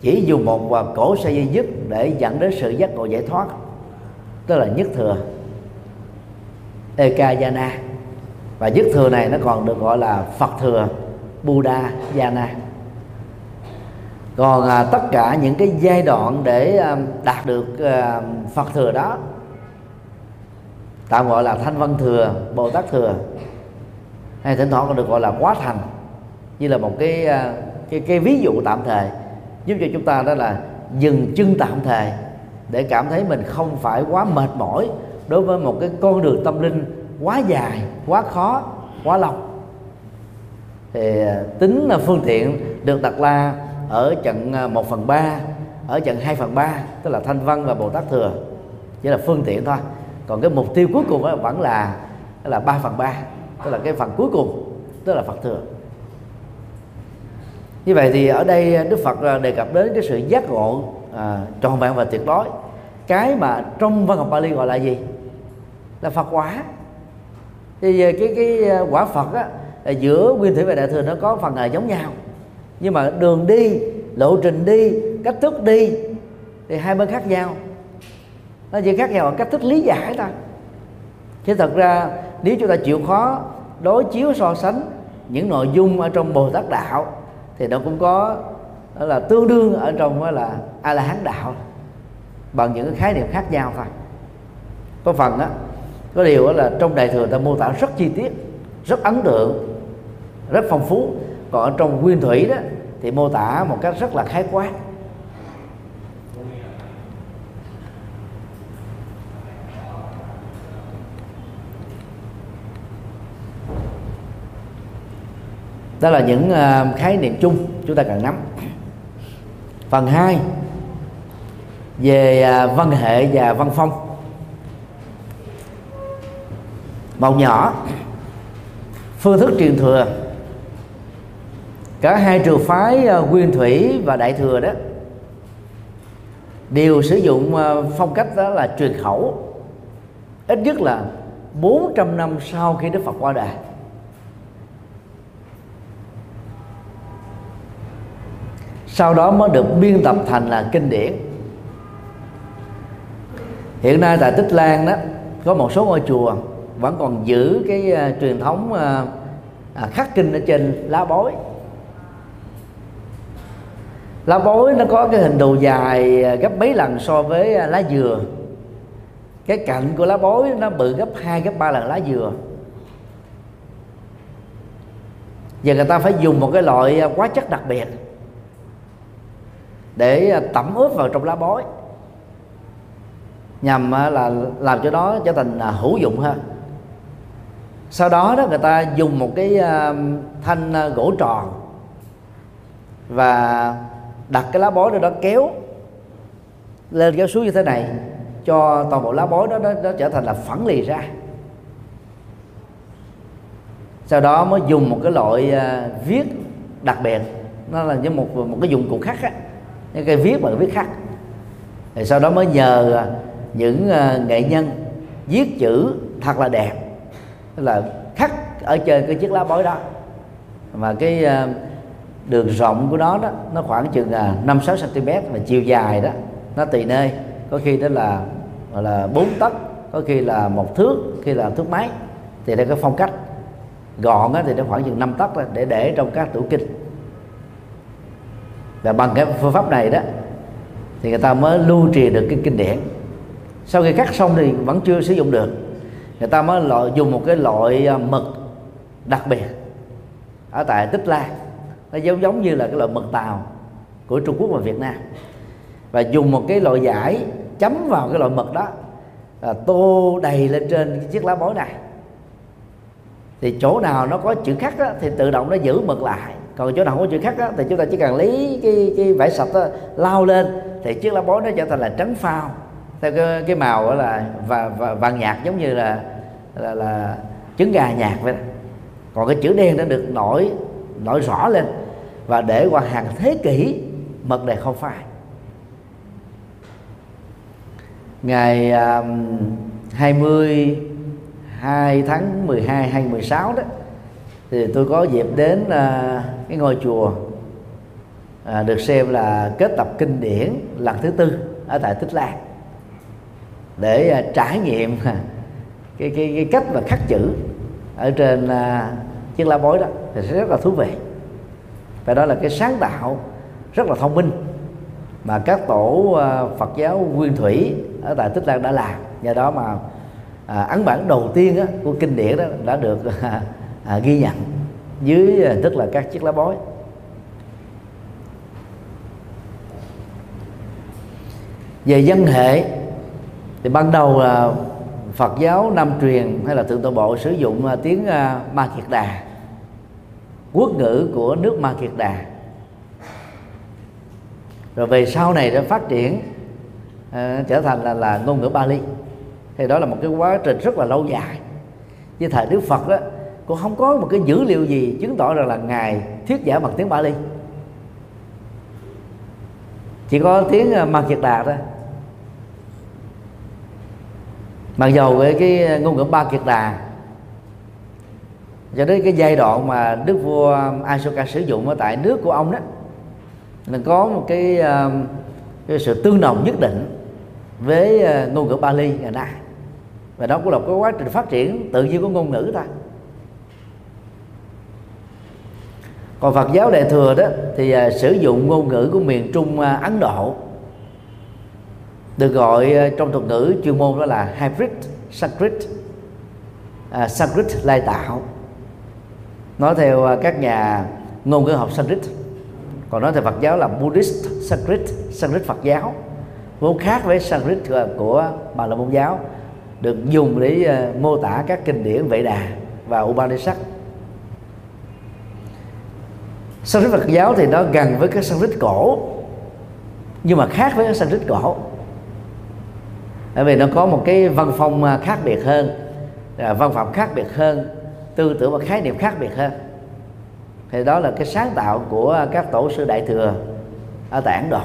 chỉ dùng một và cổ xe duy nhất để dẫn đến sự giác ngộ giải thoát tức là nhất thừa ekayana. Và nhất thừa này nó còn được gọi là phật thừa buddha jana còn à, tất cả những cái giai đoạn để à, đạt được à, phật thừa đó tạm gọi là thanh văn thừa bồ tát thừa hay thỉnh thoảng còn được gọi là quá thành. Như là một cái à, cái cái ví dụ tạm thời, giúp cho chúng ta đó là dừng chân tạm thời để cảm thấy mình không phải quá mệt mỏi đối với một cái con đường tâm linh quá dài, quá khó, quá lâu thì à, tính là phương tiện được đặt ra ở trận à, 1 phần 3 ở trận 2 phần 3 tức là thanh văn và bồ tát thừa. Chỉ là phương tiện thôi. Còn cái mục tiêu cuối cùng vẫn là là 3 phần 3 tức là cái phần cuối cùng tức là phật thừa. Như vậy thì ở đây đức phật à, đề cập đến cái sự giác ngộ à, tròn vẹn và tuyệt đối. Cái mà trong văn học Bali gọi là gì? Là phật quả. Thì à, cái cái à, quả phật á giữa nguyên thủy và đại thừa nó có phần là giống nhau? Nhưng mà đường đi lộ trình đi cách thức đi thì hai bên khác nhau. Nó chỉ khác nhau ở cách thức lý giải thôi. Chứ thật ra nếu chúng ta chịu khó đối chiếu so sánh những nội dung ở trong bồ tát đạo, thì nó cũng có, đó là tương đương ở trong, đó là a la hán đạo. Bằng những cái khái niệm khác nhau thôi. Có phần á, có điều là trong đại thừa ta mô tả rất chi tiết, rất ấn tượng, rất phong phú. Còn ở trong nguyên thủy đó, thì mô tả một cách rất là khái quát. Đó là những ờ, khái niệm chung chúng ta cần nắm. Phần 2 về ờ, văn hệ và văn phong. Màu nhỏ, phương thức truyền thừa. Cả hai trường phái ờ, nguyên thủy và đại thừa đó đều sử dụng phong cách đó là truyền khẩu, ít nhất là 400 năm sau khi Đức Phật qua đời. Sau đó mới được biên tập thành là kinh điển. Hiện nay tại tích lan đó có một số ngôi chùa vẫn còn giữ cái uh, truyền thống uh, khắc kinh ở trên lá bối. Lá bối nó có cái hình đồ dài gấp mấy lần so với lá dừa. Cái cạnh của lá bối nó bự gấp hai gấp ba lần lá dừa. Và người ta phải dùng một cái loại hóa chất đặc biệt để à, tẩm ướp vào trong lá bói. Nhằm à, là làm cho nó trở thành à, hữu dụng hơn sau đó đó người ta dùng một cái thanh gỗ tròn và đặt cái lá bói đó, đó kéo lên kéo xuống như thế này cho toàn bộ lá bói đó nó, nó trở thành là phẳng lì ra. Sau đó mới dùng một cái loại viết đặc biệt. Nó là như một một cái dụng cụ khác á những cái viết bằng viết khắc thì sau đó mới nhờ à, những à, nghệ nhân viết chữ thật là đẹp. Là khắc ở trên cái chiếc lá bói đó. Mà cái à, đường rộng của nó đó, nó khoảng chừng năm sáu cm và chiều dài đó, nó tùy nơi có khi đó là, gọi là bốn tấc, có khi là một thước khi là thước mấy. Thì đây cái phong cách gọn thì nó khoảng chừng năm tấc để để trong các tủ kinh và bằng cái phương pháp này đó thì người ta mới lưu trì được cái kinh điển. Sau khi cắt xong thì vẫn chưa sử dụng được. Người ta mới loại dùng một cái loại à, mực đặc biệt ở tại tích lan nó giống giống như là cái loại mực tàu của trung quốc và việt nam. Và dùng một cái loại giải chấm vào cái loại mực đó là tô đầy lên trên cái chiếc lá bói này. Thì chỗ nào nó có chữ khắc đó, thì tự động nó giữ mực lại còn chỗ nào không có chữ khắc á, thì chúng ta chỉ cần lấy cái cái vải sạch đó, lao lên thì chiếc lá bói nó trở thành là trắng phao. Theo cái, cái màu đó là và, và vàng nhạt giống như là là, là trứng gà nhạt vậy còn cái chữ đen nó được nổi nổi rõ lên và để qua hàng thế kỷ mật đề không phai. Ngày um, 22 tháng 12 2016 đó thì tôi có dịp đến à, cái ngôi chùa à, được xem là kết tập kinh điển lần thứ tư ở tại Tích Lan để à, trải nghiệm à, cái, cái cái cách mà khắc chữ ở trên à, chiếc lá bối đó. Thì sẽ rất là thú vị. Và đó là cái sáng tạo rất là thông minh mà các tổ à, Phật giáo nguyên thủy ở tại Tích Lan đã làm. Nhờ đó mà à, ấn bản đầu tiên á, của kinh điển đó đã được à, à, ghi nhận dưới hình tức là các chiếc lá bói. Về dân hệ thì ban đầu là Phật giáo Nam truyền hay là thượng tọa bộ sử dụng à, tiếng à, Ma Kiệt Đà quốc ngữ của nước Ma Kiệt Đà. Rồi về sau này đã phát triển à, trở thành là là ngôn ngữ Bali thì đó là một cái quá trình rất là lâu dài. Với thời Đức Phật đó cũng không có một cái dữ liệu gì chứng tỏ rằng là ngài thuyết giảng bằng tiếng Bali. Chỉ có tiếng Mạc Ma Kiệt Đà thôi. Mặc dầu với cái ngôn ngữ ba kiệt đà cho đến cái giai đoạn mà đức vua Asoka sử dụng ở tại nước của ông đó là có một cái, ờ, cái sự tương đồng nhất định với ờ, ngôn ngữ Bali ngày nay. Và đó cũng là cái quá trình phát triển tự nhiên của ngôn ngữ ta. Còn Phật giáo Đại thừa đó thì à, sử dụng ngôn ngữ của miền Trung à, Ấn Độ. Được gọi à, trong thuật ngữ chuyên môn đó là hybrid Sanskrit à, Sanskrit lai tạo. Nói theo à, các nhà ngôn ngữ học Sanskrit. Còn nói theo Phật giáo là Buddhist Sanskrit Sanskrit Phật giáo. Vốn khác với Sanskrit à, của Bà La Môn giáo được dùng để à, mô tả các kinh điển Vệ Đà và Upanishad. Sanskrit Phật giáo thì nó gần với cái Sanskrit cổ, nhưng mà khác với cái Sanskrit cổ. Bởi vì nó có một cái văn phong à, khác biệt hơn à, văn phạm khác biệt hơn, tư tưởng và khái niệm khác biệt hơn. Thì đó là cái sáng tạo của các tổ sư đại thừa ở tại Ấn Độ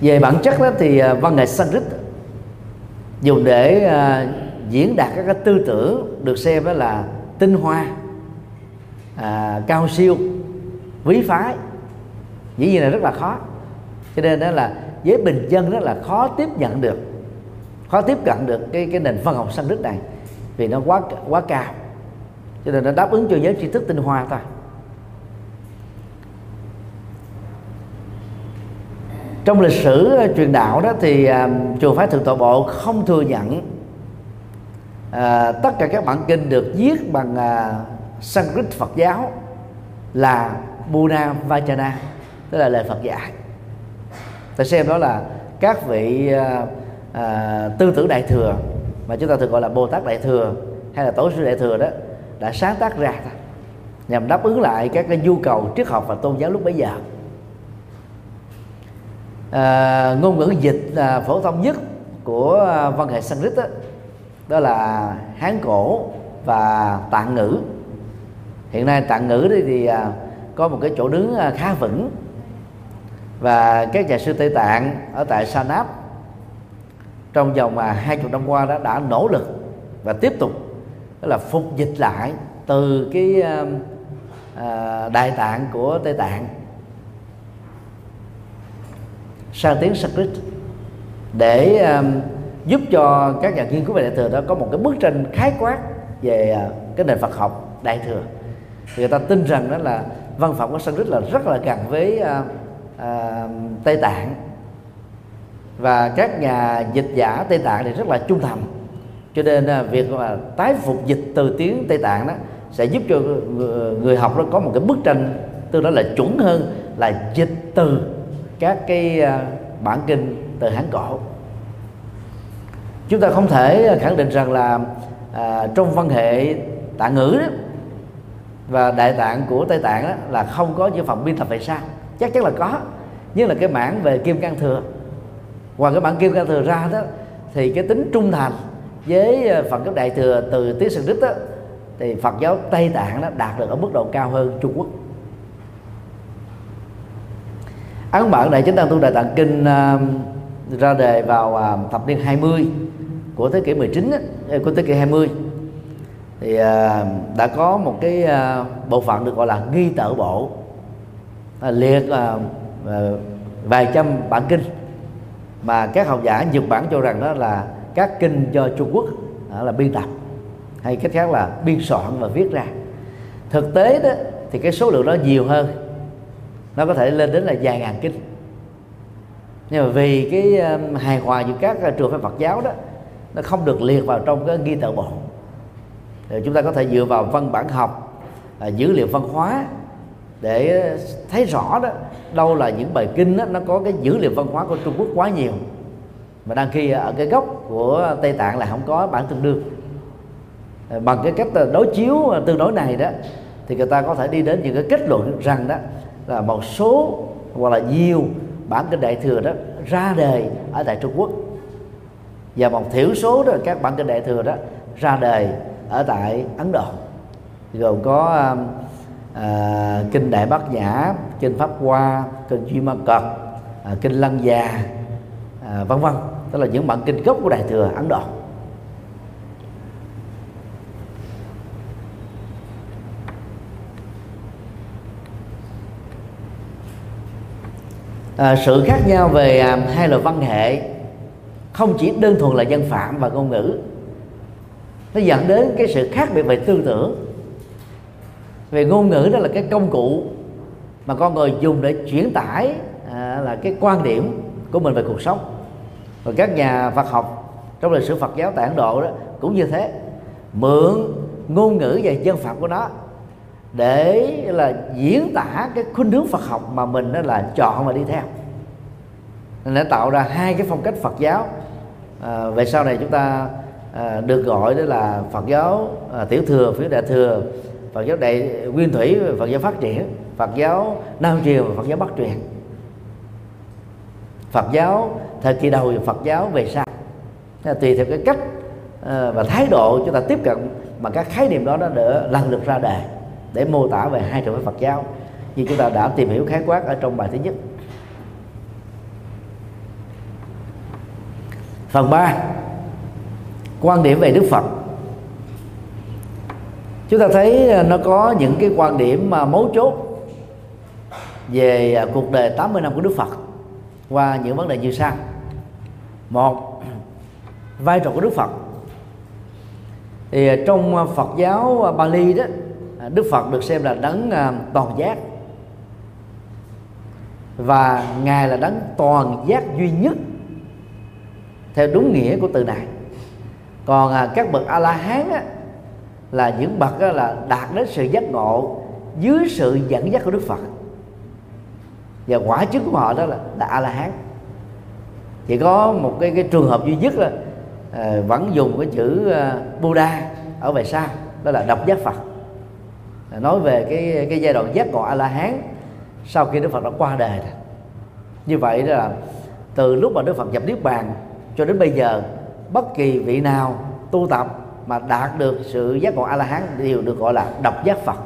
về bản chất đó thì à, văn nghệ Sanskrit dùng để diễn đạt các cái tư tưởng được xem đó là tinh hoa à, cao siêu quý phái. Dĩ nhiên là rất là khó. Cho nên đó là với bình dân rất là khó tiếp nhận được khó tiếp cận được cái cái nền văn học Sanskrit này vì nó quá quá cao. Cho nên nó đáp ứng cho giới tri thức tinh hoa thôi. Trong lịch sử ờ, truyền đạo đó thì uh, chùa phái thượng tọa bộ không thừa nhận uh, tất cả các bản kinh được viết bằng uh, Sanskrit Phật giáo là Buddha Vajana tức là lời Phật dạy. Ta xem đó là các vị uh, uh, tư tưởng đại thừa mà chúng ta thường gọi là Bồ Tát đại thừa hay là tổ sư đại thừa đó đã sáng tác ra nhằm đáp ứng lại các cái nhu cầu triết học và tôn giáo lúc bấy giờ. À, ngôn ngữ dịch à, phổ thông nhất của à, văn hệ Sanskrit đó, đó là Hán cổ và Tạng ngữ hiện nay Tạng ngữ thì, thì có một cái chỗ đứng à, khá vững. Và các nhà sư Tây Tạng ở tại Sa Náp trong vòng mà hai chục năm qua đó đã nỗ lực và tiếp tục đó là phục dịch lại từ cái à, đại tạng của tây tạng sang tiếng Sanskrit để um, giúp cho các nhà nghiên cứu về đại thừa đó có một cái bức tranh khái quát về uh, cái nền Phật học đại thừa người ta tin rằng đó là văn phòng của Sanskrit là rất là gần với uh, uh, Tây Tạng. Và các nhà dịch giả Tây Tạng thì rất là trung thành. Cho nên à, việc mà tái phục dịch từ tiếng Tây Tạng đó sẽ giúp cho người học nó có một cái bức tranh tương đối là chuẩn hơn là dịch từ các cái à, bản kinh từ Hán cổ. Chúng ta không thể khẳng định rằng là à, trong văn hệ tạng ngữ đó, và đại tạng của tây tạng đó, là không có những phòng biên tập về sao chắc chắn là có. Nhưng là cái mảng về kim cang thừa. Ngoài cái bản kim cang thừa ra đó thì cái tính trung thành với ờ, phần cấp đại thừa từ tiếng đức đó thì Phật giáo Tây Tạng đó đạt được ở mức độ cao hơn Trung Quốc. Ấn bản đại chánh tăng tu đại tạng kinh uh, ra đề vào uh, thập niên 20 của thế kỷ 19 á, của thế kỷ 20 thì à, đã có một cái à, bộ phận được gọi là nghi tở bộ. À, liệt à, à, vài trăm bản kinh. Mà các học giả Nhật Bản cho rằng đó là các kinh do Trung Quốc đó là biên tập hay cách khác là biên soạn và viết ra. Thực tế đó thì cái số lượng đó nhiều hơn. Nó có thể lên đến là vài ngàn kinh. Nhưng mà vì cái à, hài hòa giữa các à, trường phái Phật giáo đó nó không được liệt vào trong cái ghi tự bộ chúng ta có thể dựa vào văn bản học à, dữ liệu văn hóa để thấy rõ đó đâu là những bài kinh đó, nó có cái dữ liệu văn hóa của Trung Quốc quá nhiều. Mà đang khi ở cái gốc của Tây Tạng là không có bản tương đương à, bằng cái cách à, đối chiếu à, tương đối này đó thì người ta có thể đi đến những cái kết luận rằng đó là một số hoặc là nhiều bản kinh đại thừa đó ra đời ở tại Trung Quốc. Và một thiểu số đó các bản kinh đại thừa đó ra đời ở tại Ấn Độ gồm có um, à, kinh Đại Bát Nhã, kinh Pháp Hoa, kinh Duy Ma Cật, à, kinh Lăng Già, à, vân vân. Tức là những bản kinh gốc của đại thừa ấn độ. À, sự khác nhau về à, hai loại văn hệ không chỉ đơn thuần là dân phạm và ngôn ngữ nó dẫn đến cái sự khác biệt về tư tưởng. Về ngôn ngữ đó là cái công cụ mà con người dùng để chuyển tải à, là cái quan điểm của mình về cuộc sống. Và các nhà Phật học trong lịch sử Phật giáo tại Ấn Độ đó cũng như thế mượn ngôn ngữ và dân phạm của nó để là diễn tả cái khuynh hướng Phật học mà mình đó là chọn và đi theo. Nên đã tạo ra hai cái phong cách Phật giáo. À, về sau này chúng ta à, được gọi đó là Phật giáo à, tiểu thừa phía đại thừa Phật giáo đại nguyên thủy Phật giáo phát triển Phật giáo nam truyền và Phật giáo bắc truyền. Phật giáo thời kỳ đầu và Phật giáo về sau. Tùy theo cái cách à, và thái độ chúng ta tiếp cận mà các khái niệm đó nó đã lần lượt ra đề để mô tả về hai trường phái Phật giáo. Như chúng ta đã tìm hiểu khái quát ở trong bài thứ nhất. Phần 3 quan điểm về Đức Phật. Chúng ta thấy à, nó có những cái quan điểm mà mấu chốt về à, cuộc đời 80 năm của Đức Phật qua những vấn đề như sau. Một, vai trò của Đức Phật. Thì à, trong Phật giáo Bali đó Đức Phật được xem là đấng toàn giác. Và ngài là đấng toàn giác duy nhất theo đúng nghĩa của từ này còn à, các bậc a la hán á, là những bậc á, là đạt đến sự giác ngộ dưới sự dẫn dắt của đức phật. Và quả chứng của họ đó là, là a la hán chỉ có một cái cái trường hợp duy nhất là à, vẫn dùng cái chữ à, buddha ở về sau đó là độc giác phật. À, nói về cái cái giai đoạn giác ngộ a la hán sau khi đức phật đã qua đời như vậy đó là từ lúc mà đức phật nhập niết bàn cho đến bây giờ bất kỳ vị nào tu tập mà đạt được sự giác ngộ a la hán đều được gọi là độc giác phật.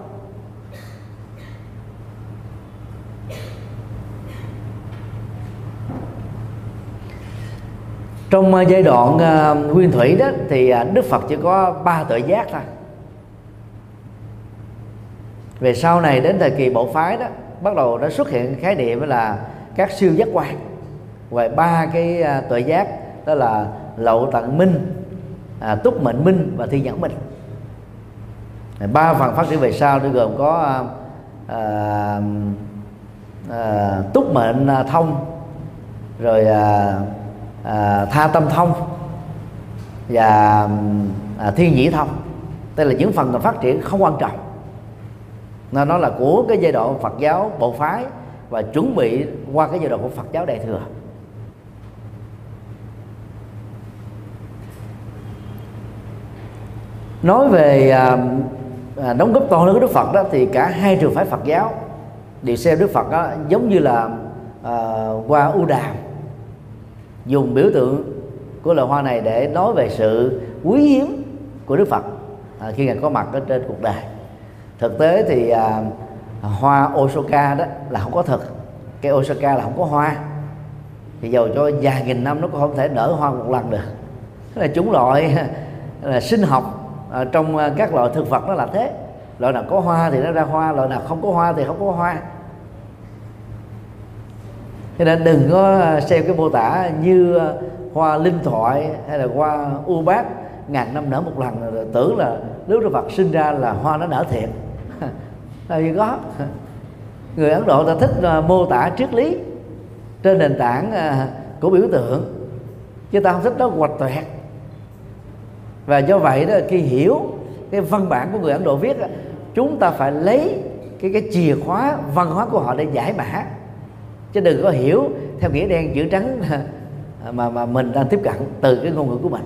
Trong ờ, giai đoạn uh, nguyên thủy đó thì ờ, đức phật chỉ có ba tuệ giác thôi. Về sau này đến thời kỳ bộ phái đó bắt đầu nó xuất hiện khái niệm là các siêu giác quan. Về ba cái tuệ giác đó là lậu tận minh à, túc mệnh minh và thi nhãn minh. Ba phần phát triển về sau nó gồm có à, à, à túc mệnh à, thông rồi à, à, tha tâm thông và à, thiên nhĩ thông. Đây là những phần phát triển không quan trọng. Nó nó là của cái giai đoạn Phật giáo bộ phái và chuẩn bị qua cái giai đoạn của Phật giáo đại thừa. Nói về à, à, đóng góp to lớn của Đức Phật đó thì cả hai trường phái Phật giáo đều xem Đức Phật đó giống như là à, hoa u đàm. Dùng biểu tượng của loài hoa này để nói về sự quý hiếm của Đức Phật à, khi ngài có mặt ở trên cuộc đời. Thực tế thì à, hoa Osaka đó là không có thật, cây Osaka là không có hoa. Thì dầu cho vài nghìn năm nó cũng không thể nở hoa một lần được. Thế là chúng loại là sinh học à, trong ờ, các loại thực vật nó là thế. Loại nào có hoa thì nó ra hoa loại nào không có hoa thì không có hoa. Cho nên đừng có ờ, xem cái mô tả như hoa linh thoại hay là hoa u bát ngàn năm nở một lần tưởng là nếu Đức Phật sinh ra là hoa nó nở thiệt. Là gì có. Người Ấn Độ ta thích mô tả triết lý trên nền tảng của biểu tượng chứ ta không thích nó hoạch toẹt và do vậy đó khi hiểu cái văn bản của người Ấn Độ viết chúng ta phải lấy cái cái chìa khóa văn hóa của họ để giải mã. Chứ đừng có hiểu theo nghĩa đen chữ trắng mà mà mình đang tiếp cận từ cái ngôn ngữ của mình.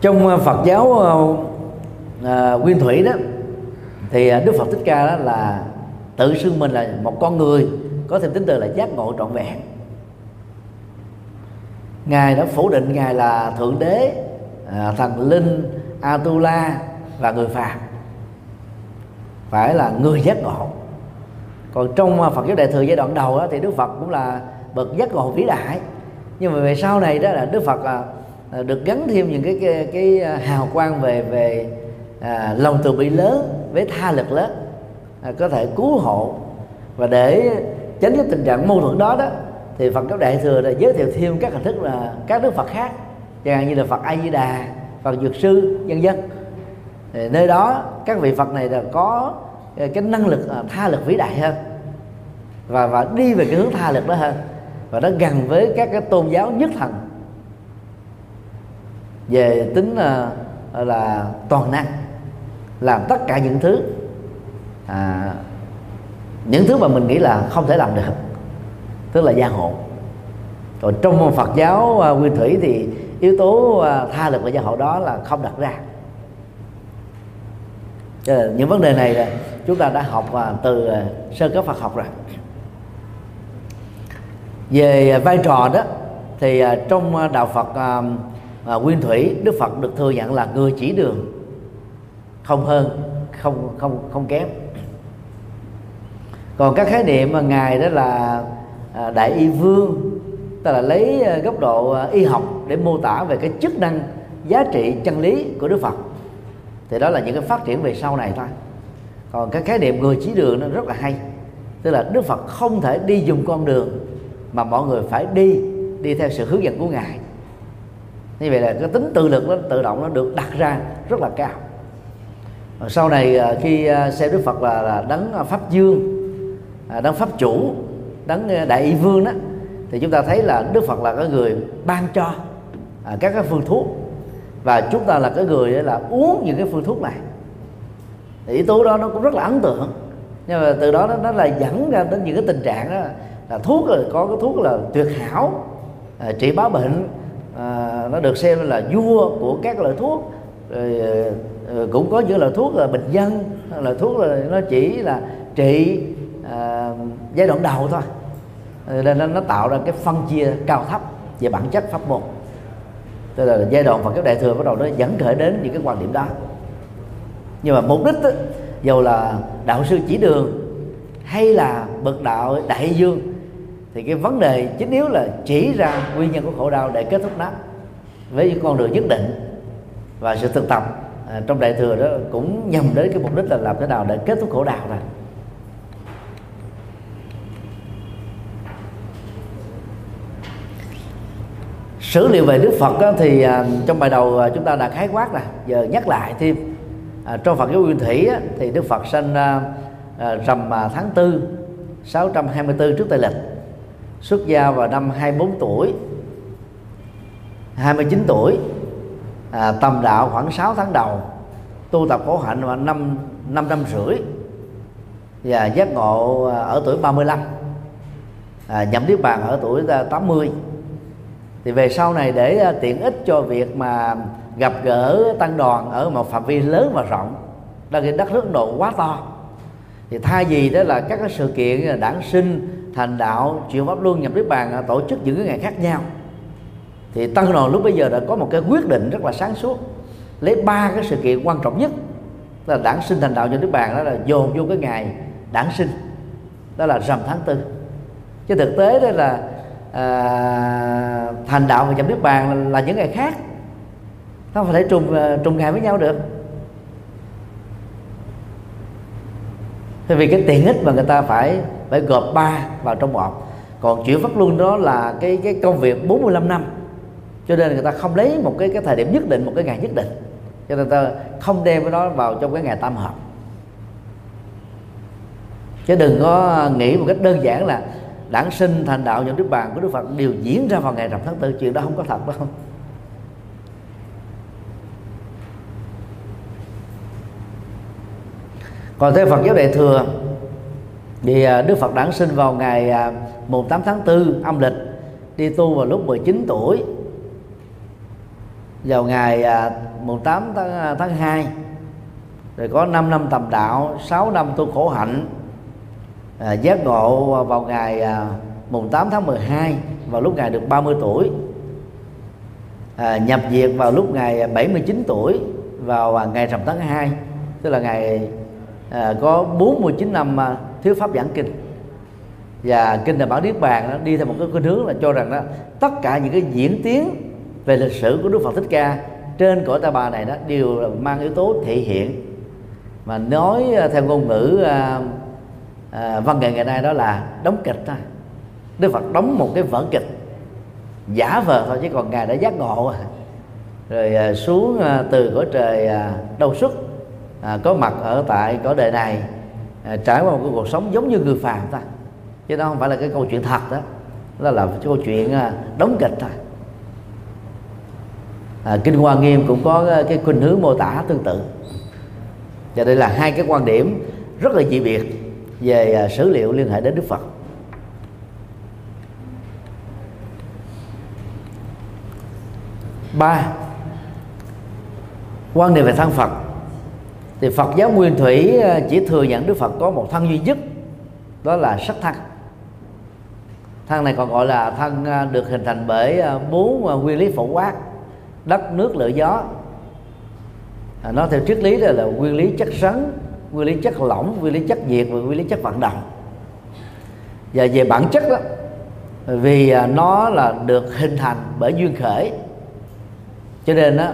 Trong ờ, Phật giáo uh, nguyên thủy đó thì Đức Phật Thích Ca đó là tự xưng mình là một con người có thêm tính từ là giác ngộ trọn vẹn. Ngài đã phủ định ngài là thượng đế à, thần linh atula và người phàm phải là người giác ngộ. Còn trong à, Phật giáo đại thừa giai đoạn đầu đó, thì Đức Phật cũng là bậc giác ngộ vĩ đại. Nhưng mà về sau này đó là Đức Phật à, à được gắn thêm những cái cái, cái à, hào quang về về à, lòng từ bi lớn với tha lực lớn à, có thể cứu hộ. Và để tránh cái tình trạng mâu thuẫn đó đó thì Phật giáo đại thừa đã giới thiệu thêm các hình thức là các đức Phật khác chẳng hạn như là phật a di đà phật dược sư nhân dân thì nơi đó các vị phật này là có ờ, cái năng lực ờ, tha lực vĩ đại hơn. Và và đi về cái hướng tha lực đó hơn. Và nó gần với các cái tôn giáo nhất thần. Về tính là, là toàn năng làm tất cả những thứ à, những thứ mà mình nghĩ là không thể làm được tức là gia hộ. Còn trong Phật giáo uh, nguyên thủy thì yếu tố à, tha lực và gia hộ đó là không đặt ra. Ờ, những vấn đề này là chúng ta đã học à, từ à, sơ cấp Phật học rồi. Về vai trò đó, thì trong đạo Phật nguyên thủy, Đức Phật được thừa nhận là người chỉ đường. Không hơn, không không không kém. Còn các khái niệm mà ngài đó là đại y vương tức là lấy ờ, góc độ ờ, y học để mô tả về cái chức năng giá trị chân lý của Đức Phật. Thì đó là những cái phát triển về sau này thôi. Còn cái khái niệm người chỉ đường nó rất là hay. Tức là Đức Phật không thể đi dùng con đường mà mọi người phải đi đi theo sự hướng dẫn của ngài. Như vậy là cái tính tự lực nó tự động nó được đặt ra rất là cao. Sau này ờ, khi xem Đức Phật là, là đấng pháp dương à, đấng pháp chủ đấng đại y vương đó thì chúng ta thấy là đức phật là cái người ban cho à, các cái phương thuốc. Và chúng ta là cái người là uống những cái phương thuốc này. Thì yếu tố đó nó cũng rất là ấn tượng. Nhưng mà từ đó nó, nó là dẫn ra đến những cái tình trạng đó là thuốc rồi có cái thuốc là tuyệt hảo à, trị bá bệnh à, nó được xem là vua của các loại thuốc. Rồi, à, à cũng có những loại thuốc là bình dân là thuốc là nó chỉ là trị à, giai đoạn đầu thôi. Ờ, nên nó, nó tạo ra cái phân chia cao thấp về bản chất pháp môn. Tức là giai đoạn Phật giáo đại thừa bắt đầu nó dẫn khởi đến những cái quan điểm đó. Nhưng mà mục đích đó, dù là đạo sư chỉ đường hay là bậc đạo đại dương thì cái vấn đề chính yếu là chỉ ra nguyên nhân của khổ đau để kết thúc nó với những con đường nhất định và sự thực tập. À, trong đại thừa đó cũng nhằm đến cái mục đích là làm thế nào để kết thúc khổ đau này. Sử liệu về Đức Phật đó, thì à, trong bài đầu à, chúng ta đã khái quát rồi giờ nhắc lại thêm. À, trong Phật giáo nguyên thủy á, thì Đức Phật sinh à, à, rằm à, tháng 4 624 trước Tây lịch xuất gia vào năm 24 tuổi 29 tuổi à, tầm đạo khoảng 6 tháng đầu tu tập khổ hạnh vào năm năm năm rưỡi và giác ngộ ở tuổi 35 à, nhậm niết bàn ở tuổi 80 thì về sau này để à, tiện ích cho việc mà gặp gỡ tăng đoàn ở một phạm vi lớn và rộng, đó cái đất nước Ấn Độ quá to. Thì thay vì đó là các cái sự kiện đảng sinh, thành đạo chuyển pháp luân, nhập niết bàn à, tổ chức những cái ngày khác nhau, thì tăng đoàn lúc bây giờ đã có một cái quyết định rất là sáng suốt, lấy ba cái sự kiện quan trọng nhất là đảng sinh, thành đạo, nhập niết bàn, đó là dồn vô cái ngày đảng sinh, đó là rằm tháng tư. Chứ thực tế đó là à, thành đạo và nhập niết bàn là, là những ngày khác. Nó không thể trùng ờ, trùng ngày với nhau được. Vì cái tiện ích mà người ta phải phải gộp ba vào trong một. Còn chuyển pháp luân đó là cái cái công việc 45 năm. Cho nên người ta không lấy một cái cái thời điểm nhất định một cái ngày nhất định. Cho nên ta không đem cái đó vào trong cái ngày tam hợp. Chứ đừng có nghĩ một cách đơn giản là đản sinh thành đạo những đức bàn của đức phật đều diễn ra vào ngày rằm tháng tư. Chuyện đó không có thật đâu còn theo Phật giáo Đại thừa thì à, Đức Phật đản sinh vào ngày à, mùng 8 tháng 4 âm lịch đi tu vào lúc 19 tuổi. Vào ngày à, mùng 8 tháng, tháng 2 rồi có 5 năm tầm đạo 6 năm tu khổ hạnh à, giác ngộ vào ngày à, mùng 8 tháng 12 vào lúc ngài được 30 tuổi. À, nhập diệt vào lúc ngày 79 tuổi vào à, ngày rằm tháng 2 tức là ngày à, có 49 năm à, thiếu pháp giảng kinh. Và kinh đại bảo niết bàn đó đi theo một cái khuynh hướng là cho rằng đó tất cả những cái diễn tiến về lịch sử của đức phật thích ca trên cõi ta bà này đó đều mang yếu tố thể hiện. Mà nói à, theo ngôn ngữ à, à, văn nghệ ngày nay đó là đóng kịch thôi. Đức phật đóng một cái vở kịch giả vờ thôi chứ còn ngài đã giác ngộ rồi à, xuống à, từ cõi trời à, đâu xuất à, có mặt ở tại cõi đời này à, trải qua một cái cuộc sống giống như người phàm ta. Chứ đó không phải là cái câu chuyện thật đó. Đó là câu chuyện à, đóng kịch thôi. À, kinh hoa nghiêm cũng có cái khuynh hướng mô tả tương tự. Và đây là hai cái quan điểm rất là dị biệt về à, sử liệu liên hệ đến đức phật. Ba, quan niệm về thân phật. Thì phật giáo nguyên thủy à, chỉ thừa nhận đức phật có một thân duy nhất, đó là sắc thân. Thân này còn gọi là thân à, được hình thành bởi bốn nguyên lý phổ quát, đất, nước, lửa, gió. Nó theo triết lý đó là nguyên lý chất rắn nguyên lý chất lỏng nguyên lý chất nhiệt và nguyên lý chất vận động. Và về bản chất đó vì à, nó là được hình thành bởi duyên khởi cho nên đó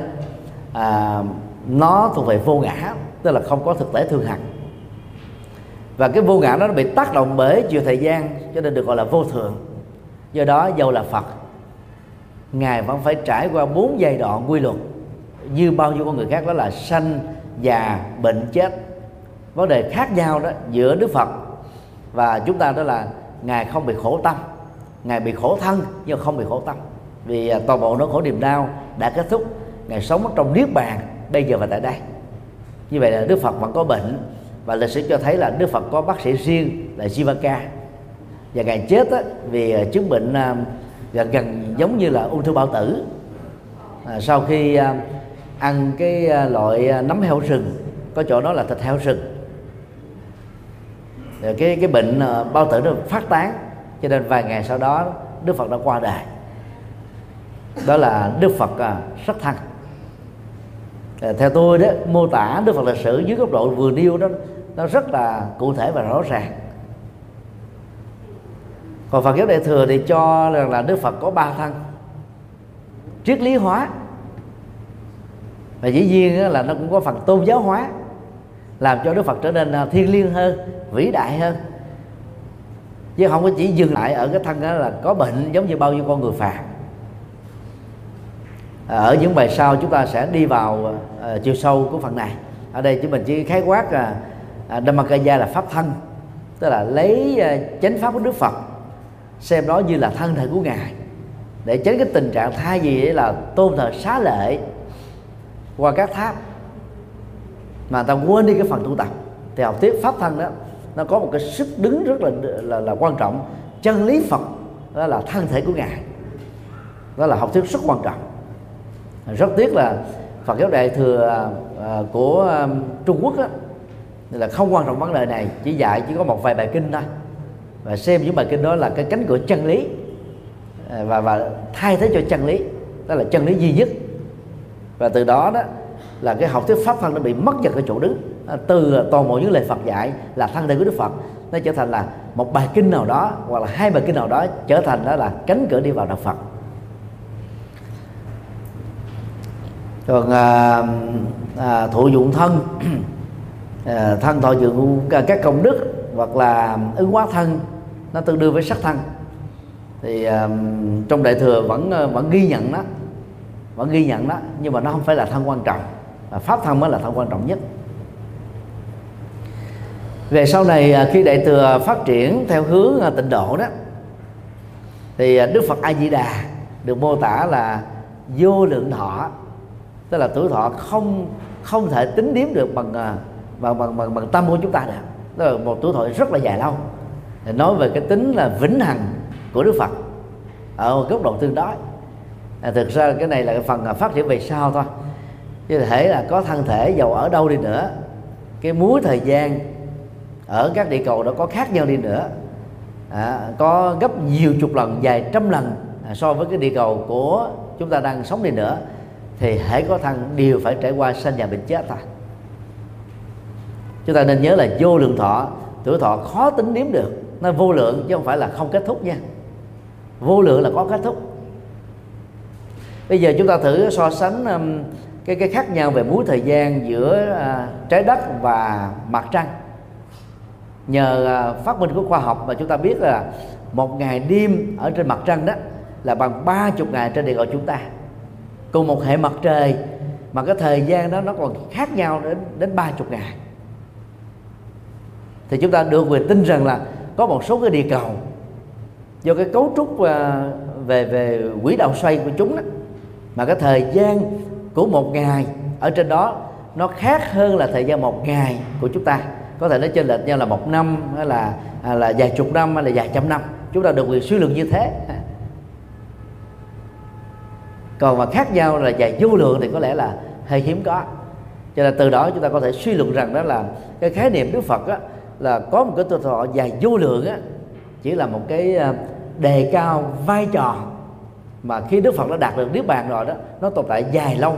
à, nó thuộc về vô ngã tức là không có thực tế thường hằng. Và cái vô ngã đó nó bị tác động bởi chiều thời gian cho nên được gọi là vô thường. Do đó dầu là phật ngài vẫn phải trải qua bốn giai đoạn quy luật. Như bao nhiêu con người khác đó là sanh già bệnh chết vấn đề khác nhau đó giữa đức phật và chúng ta đó là ngài không bị khổ tâm. Ngài bị khổ thân nhưng không bị khổ tâm. Vì à, toàn bộ nỗi khổ niềm đau đã kết thúc. Ngài sống trong niết bàn bây giờ và tại đây. Như vậy là đức phật vẫn có bệnh và lịch sử cho thấy là đức phật có bác sĩ riêng là jivaka. Và ngài chết á, vì à, chứng bệnh à, gần gần giống như là ung thư bao tử. À, sau khi ăn cái loại nấm heo rừng có chỗ đó là thịt heo rừng rồi cái cái bệnh ờ, bao tử nó phát tán cho nên vài ngày sau đó Đức Phật đã qua đời. Đó là Đức Phật à, sắc thân theo tôi đó mô tả Đức Phật lịch sử dưới góc độ vừa nêu đó nó rất là cụ thể và rõ ràng. Còn Phật giáo Đại thừa thì cho rằng là Đức Phật có ba thân triết lý hóa. Và dĩ nhiên là nó cũng có phần tôn giáo hóa làm cho Đức Phật trở nên à, thiêng liêng hơn vĩ đại hơn. Chứ không có chỉ dừng lại ở cái thân đó là có bệnh giống như bao nhiêu con người phàm. À, ở những bài sau chúng ta sẽ đi vào uh, chiều sâu của phần này. Ở đây chúng mình chỉ khái quát là uh, Dhammakaya là pháp thân tức là lấy uh, chánh pháp của Đức Phật xem đó như là thân thể của ngài để tránh cái tình trạng thay gì là tôn thờ xá lệ qua các tháp mà ta quên đi cái phần tu tập. Thì học thuyết pháp thân đó nó có một cái sức đứng rất là là, là quan trọng. Chân lý phật đó là thân thể của ngài. Đó là học thuyết rất quan trọng. Rất tiếc là phật giáo đại thừa à, à, của à, trung quốc đó, là không quan trọng vấn đề này. Chỉ dạy chỉ có một vài bài kinh thôi. Và xem những bài kinh đó là cái cánh cửa chân lý. Và và thay thế cho chân lý. Đó là chân lý duy nhất. Và từ đó đó là cái học thuyết pháp thân nó bị mất dần cái chỗ đứng. À, từ toàn bộ những lời Phật dạy là thân thể của Đức Phật nó trở thành là một bài kinh nào đó hoặc là hai bài kinh nào đó trở thành đó là cánh cửa đi vào đạo Phật. Còn à, à, thụ dụng thân à, thân thọ dụng à, các công đức hoặc là ứng hóa thân nó tương đương với sắc thân. Thì à, trong đại thừa vẫn à, vẫn ghi nhận đó vẫn ghi nhận đó nhưng mà nó không phải là thân quan trọng. Ờ, pháp thân mới là thân quan trọng nhất. Về sau này à, khi đại thừa phát triển theo hướng à, tịnh độ đó thì à, đức phật a di đà được mô tả là vô lượng thọ. Tức là tuổi thọ không không thể tính điếm được bằng bằng bằng bằng, bằng tâm của chúng ta được. Đó là một tuổi thọ rất là dài lâu. Để nói về cái tính là vĩnh hằng của Đức Phật ở góc độ tương đối. À, thực ra cái này là cái phần phát triển về sau thôi chứ thể là có thân thể giàu ở đâu đi nữa. Cái múi thời gian ở các địa cầu nó có khác nhau đi nữa. À, có gấp nhiều chục lần vài trăm lần à, so với cái địa cầu của chúng ta đang sống đi nữa. Thì hãy có thân đều phải trải qua sanh và bệnh chết thôi chúng ta nên nhớ là vô lượng thọ tuổi thọ khó tính điếm được. Nó vô lượng chứ không phải là không kết thúc nha. Vô lượng là có kết thúc. Bây giờ chúng ta thử so sánh um, cái cái khác nhau về múi thời gian giữa à, trái đất và mặt trăng. Nhờ à, phát minh của khoa học mà chúng ta biết là một ngày đêm ở trên mặt trăng đó là bằng ba chục ngày trên địa cầu chúng ta. Cùng một hệ mặt trời mà cái thời gian đó nó còn khác nhau đến đến ba chục ngày. Thì chúng ta được quyền tin rằng là có một số cái địa cầu do cái cấu trúc à, về về quỹ đạo xoay của chúng đó mà cái thời gian của một ngày. Ở trên đó nó khác hơn là thời gian một ngày của chúng ta. Có thể nó chênh lệch nhau là một năm hay là hay là vài chục năm hay là vài trăm năm. Chúng ta được quyền suy luận như thế. Còn mà khác nhau là dài vô lượng thì có lẽ là hơi hiếm có. Cho nên từ đó chúng ta có thể suy luận rằng đó là cái khái niệm Đức Phật á, là có một cái tuổi thọ dài vô lượng á, chỉ là một cái à, đề cao vai trò mà khi Đức Phật đã đạt được niết bàn rồi đó, nó tồn tại dài lâu,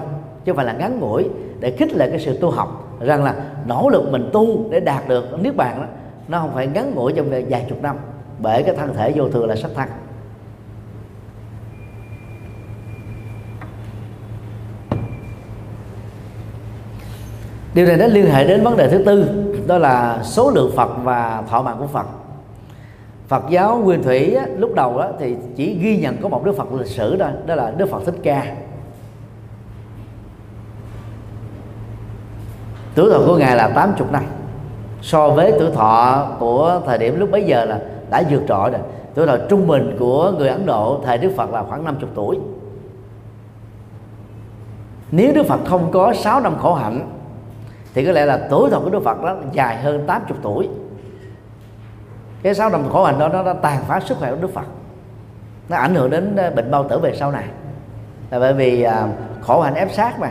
chứ không phải là ngắn ngủi, để khích lệ cái sự tu học. Rằng là nỗ lực mình tu để đạt được niết bàn đó, nó không phải ngắn ngủi trong vài chục năm, bởi cái thân thể vô thường là sắc thân điều này nó liên hệ đến vấn đề thứ tư, đó là số lượng phật và thọ mạng của phật phật giáo nguyên thủy á, lúc đầu á, thì chỉ ghi nhận có một đức phật lịch sử thôi đó là đức phật thích ca. Tuổi thọ của ngài là 80 năm. So với tuổi thọ của thời điểm lúc bấy giờ là đã vượt trội rồi. Tuổi thọ trung bình của người Ấn Độ thời Đức Phật là khoảng 50 tuổi. Nếu Đức Phật không có 6 năm khổ hạnh thì có lẽ là tuổi thọ của Đức Phật đó dài hơn 80 tuổi cái sáu năm khổ hạnh đó nó đã tàn phá sức khỏe của Đức Phật. Nó ảnh hưởng đến ờ, bệnh bao tử về sau này. Là bởi vì à, khổ hạnh ép sát mà.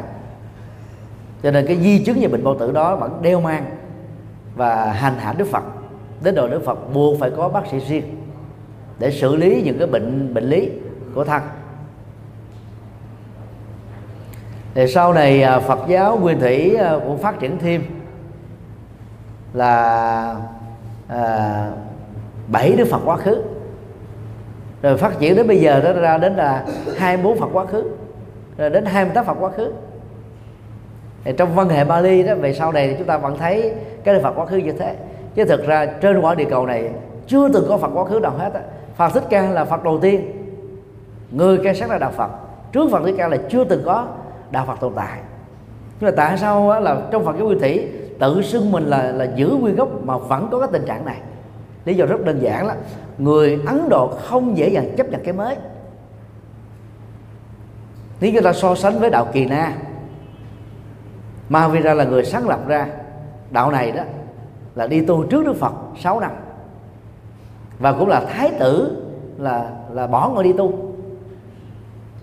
Cho nên cái di chứng về bệnh bao tử đó vẫn đeo mang và hành hạ Đức Phật. Đến độ Đức Phật buộc phải có bác sĩ riêng để xử lý những cái bệnh bệnh lý của thân. Thì sau này à, Phật giáo nguyên thủy à, cũng phát triển thêm là à, bảy đức Phật quá khứ. Rồi phát triển đến bây giờ đó ra đến là 24 Phật quá khứ, rồi đến 28 Phật quá khứ. Thì trong văn hệ Bali đó, về sau này thì chúng ta vẫn thấy cái Phật quá khứ như thế. Chứ thực ra trên quả địa cầu này chưa từng có Phật quá khứ nào hết á. Phật Thích Ca là Phật đầu tiên. Người ca sát là đạo Phật. Trước Phật Thích Ca là chưa từng có đạo Phật tồn tại. Nhưng mà tại sao là trong Phật giáo nguyên thủy tự xưng mình là là giữ nguyên gốc mà vẫn có cái tình trạng này? Lý do rất đơn giản là người Ấn Độ không dễ dàng chấp nhận cái mới. Nếu chúng ta so sánh với đạo Kỳ Na. Mahavira là người sáng lập ra đạo này đó là đi tu trước Đức Phật 6 năm. Và cũng là thái tử là là bỏ ngồi đi tu.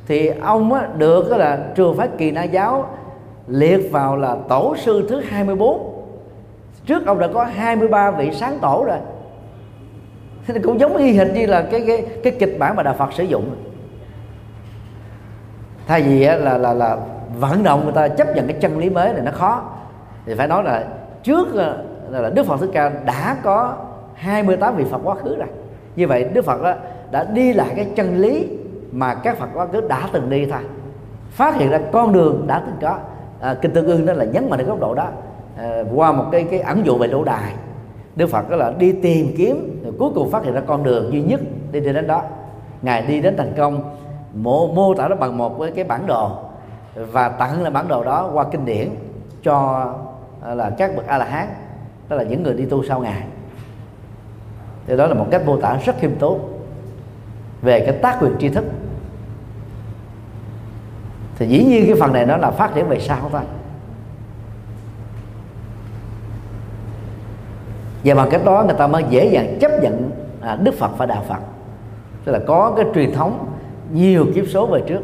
Thì ông á, được là trường phái kỳ na giáo liệt vào là tổ sư thứ 24 trước ông đã có 23 vị sáng tổ rồi thế thì cũng giống y hệt như là cái cái cái kịch bản mà đạo Phật sử dụng. Thay vì là là là vận động người ta chấp nhận cái chân lý mới này nó khó thì phải nói là trước ờ, là, là Đức Phật Thích Ca đã có 28 vị Phật quá khứ rồi. Như vậy Đức Phật đó đã đi lại cái chân lý mà các Phật quá khứ đã từng đi thôi. Phát hiện ra con đường đã từng có. À, kinh tương ương đó là nhấn mạnh đến góc độ đó. À, qua một cái cái ẩn dụ về lỗ đài. Đức Phật đó là đi tìm kiếm rồi cuối cùng phát hiện ra con đường duy nhất đi đến đó. Ngài đi đến thành công mô, mô tả nó bằng một cái, bản đồ và tặng là bản đồ đó qua kinh điển cho à, là các bậc a la hán đó là những người đi tu sau ngài. Thì đó là một cách mô tả rất khiêm tốn về cái tác quyền tri thức. Thì dĩ nhiên cái phần này nó là phát triển về sau thôi. Và bằng cách đó người ta mới dễ dàng chấp nhận à, đức phật và đạo phật. Tức là có cái truyền thống nhiều kiếp số về trước.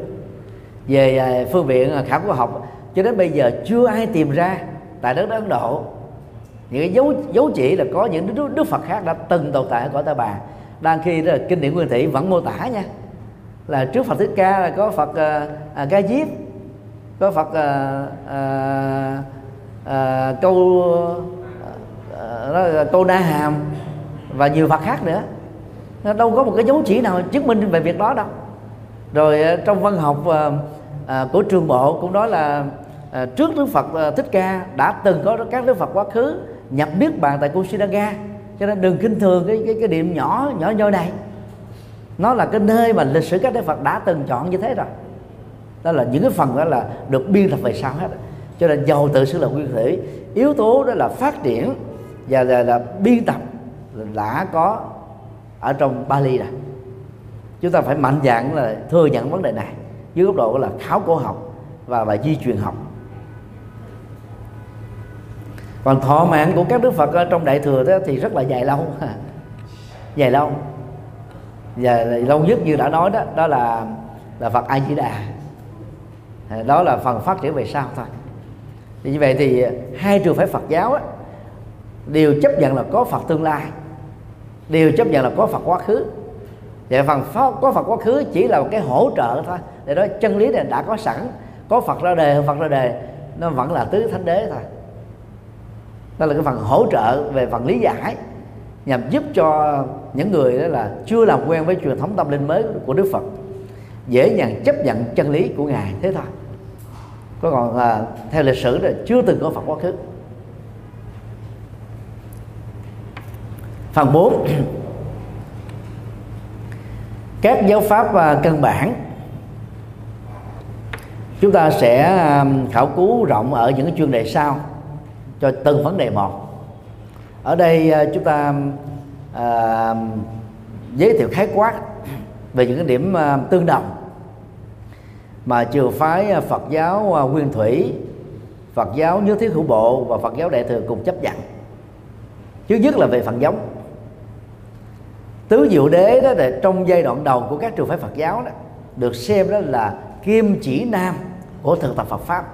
Về à, phương viện à, khảo cổ học cho đến bây giờ chưa ai tìm ra tại đất ấn độ. Những cái dấu dấu chỉ là có những đức, đức phật khác đã từng tồn tại ở cõi ta bà. Đang khi đó là kinh điển nguyên thủy vẫn mô tả nha. Là trước phật thích ca là có phật à, à, ca diếp có phật à, à, à, câu uh, câu na hàm và nhiều phật khác nữa. Nó đâu có một cái dấu chỉ nào chứng minh về việc đó đâu. Rồi ờ, trong văn học à, của trường bộ cũng nói là à, trước đức phật à, thích ca đã từng có các đức phật quá khứ nhập niết bàn tại Kusinaga cho nên đừng kinh thường cái cái cái điểm nhỏ nhỏ nhoi này. Nó là cái nơi mà lịch sử các đức phật đã từng chọn như thế rồi. Đó là những cái phần đó là được biên tập về sau hết. Cho nên giàu tự sự là nguyên thủy. Yếu tố đó là phát triển và là, là biên tập đã có ở trong Bali này chúng ta phải mạnh dạn là thừa nhận vấn đề này dưới góc độ là khảo cổ học và và di truyền học. Còn thọ mạng của các đức phật ở trong đại thừa đó thì rất là dài lâu. Dài lâu. Và lâu nhất như đã nói đó đó là là phật a di đà đó là phần phát triển về sau thôi. Như vậy thì hai trường phái phật giáo á, đều chấp nhận là có phật tương lai. Đều chấp nhận là có phật quá khứ. Và phần có phật quá khứ chỉ là một cái hỗ trợ thôi. Để đó chân lý này đã có sẵn có phật ra đề phật ra đề nó vẫn là tứ thánh đế thôi. Đó là cái phần hỗ trợ về phần lý giải nhằm giúp cho những người đó là chưa làm quen với truyền thống tâm linh mới của Đức Phật dễ dàng chấp nhận chân lý của ngài. Thế thôi. Có còn à, theo lịch sử là chưa từng có Phật quá khứ. Phần 4 các giáo pháp à, căn bản chúng ta sẽ à, khảo cứu rộng ở những cái chuyên đề sau cho từng vấn đề một ở đây à, chúng ta à, giới thiệu khái quát về những cái điểm à, tương đồng mà trường phái Phật giáo Nguyên Thủy, Phật giáo Nhất Thiết Hữu Bộ và Phật giáo Đại thừa cùng chấp nhận. trước nhất là về phần giống. Tứ Diệu Đế đó là trong giai đoạn đầu của các trường phái Phật giáo đó, được xem đó là kim chỉ nam của thực tập Phật pháp.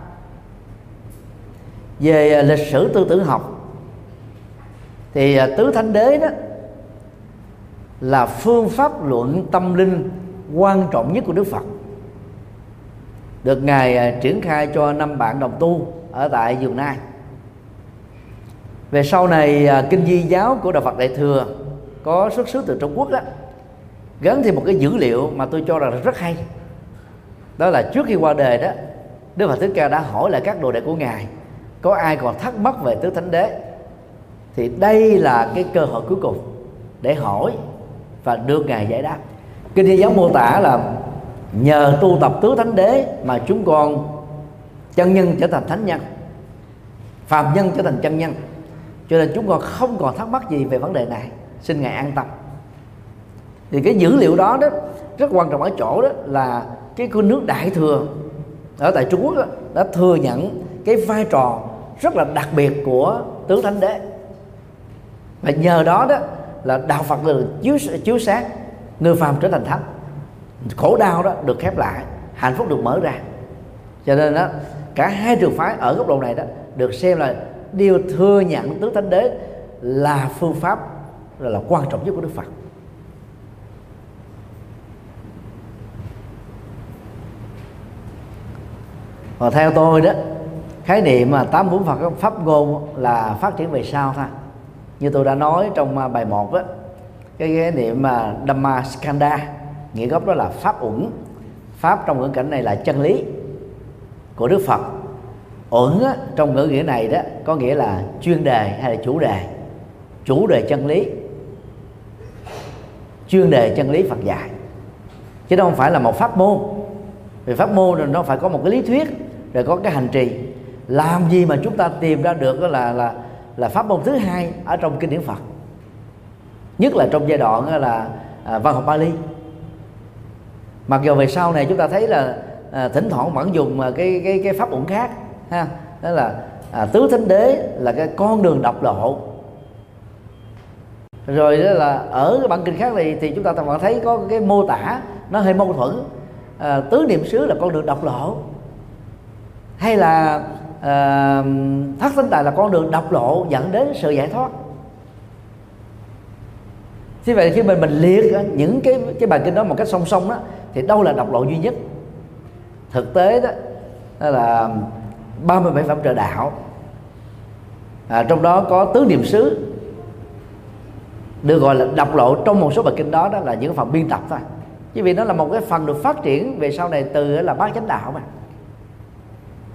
Về à, lịch sử tư tưởng học, thì à, tứ thánh đế đó là phương pháp luận tâm linh quan trọng nhất của Đức Phật. Được ngài à, triển khai cho năm bạn đồng tu ở tại Dường Nai. Về sau này kinh di giáo của đạo Phật Đại thừa có xuất xứ từ Trung Quốc đó gắn thêm một cái dữ liệu mà tôi cho rằng rất hay. Đó là trước khi qua đời đó, Đức Phật Thích Ca đã hỏi lại các đồ đệ của ngài, có ai còn thắc mắc về tứ thánh đế? Thì đây là cái cơ hội cuối cùng để hỏi và được ngài giải đáp. Kinh thi giáo mô tả là nhờ tu tập tứ thánh đế mà chúng con chân nhân trở thành thánh nhân, phàm nhân trở thành chân nhân. Cho nên chúng con không còn thắc mắc gì về vấn đề này xin ngài an tâm. Thì cái dữ liệu đó đó rất quan trọng ở chỗ đó là cái con nước đại thừa ở tại Trung Quốc đó, đã thừa nhận cái vai trò rất là đặc biệt của tứ thánh đế. Và nhờ đó đó là đạo Phật được chiếu chiếu sáng người phàm trở thành thánh. Khổ đau đó được khép lại hạnh phúc được mở ra. Cho nên đó cả hai trường phái ở góc độ này đó được xem là đều thừa nhận tứ thánh đế là phương pháp là, là quan trọng nhất của Đức Phật. Và theo tôi đó khái niệm mà tám bốn Phật pháp ngôn là phát triển về sau thôi. Như tôi đã nói trong à, bài 1 đó cái khái niệm mà Dhamma Skanda nghĩa gốc đó là pháp uẩn. Pháp trong ngữ cảnh này là chân lý của Đức Phật. Uẩn trong ngữ nghĩa này đó có nghĩa là chuyên đề hay là chủ đề. Chủ đề chân lý chuyên đề chân lý Phật dạy. Chứ không phải là một pháp môn. Vì pháp môn rồi nó phải có một cái lý thuyết rồi có cái hành trì. Làm gì mà chúng ta tìm ra được là là là pháp môn thứ hai ở trong kinh điển Phật? Nhất là trong giai đoạn là à, văn học Bali. Mặc dù về sau này chúng ta thấy là à, thỉnh thoảng vẫn dùng à, cái cái cái pháp ổn khác ha đó là à, tứ thánh đế là cái con đường độc lộ rồi đó là ở cái bản kinh khác này thì chúng ta vẫn thấy có cái mô tả nó hơi mâu thuẫn. À, tứ niệm xứ là con đường độc lộ. Hay là à, thất tinh tài là con đường độc lộ dẫn đến sự giải thoát. Như vậy khi mình mình liệt những cái cái bài kinh đó một cách song song đó thì đâu là độc lộ duy nhất? Thực tế đó, đó là 37 phẩm trợ đạo. À, trong đó có tứ niệm xứ được gọi là độc lộ trong một số bài kinh đó đó là những phần biên tập thôi. Chứ vì nó là một cái phần được phát triển về sau này từ là bát chánh đạo mà.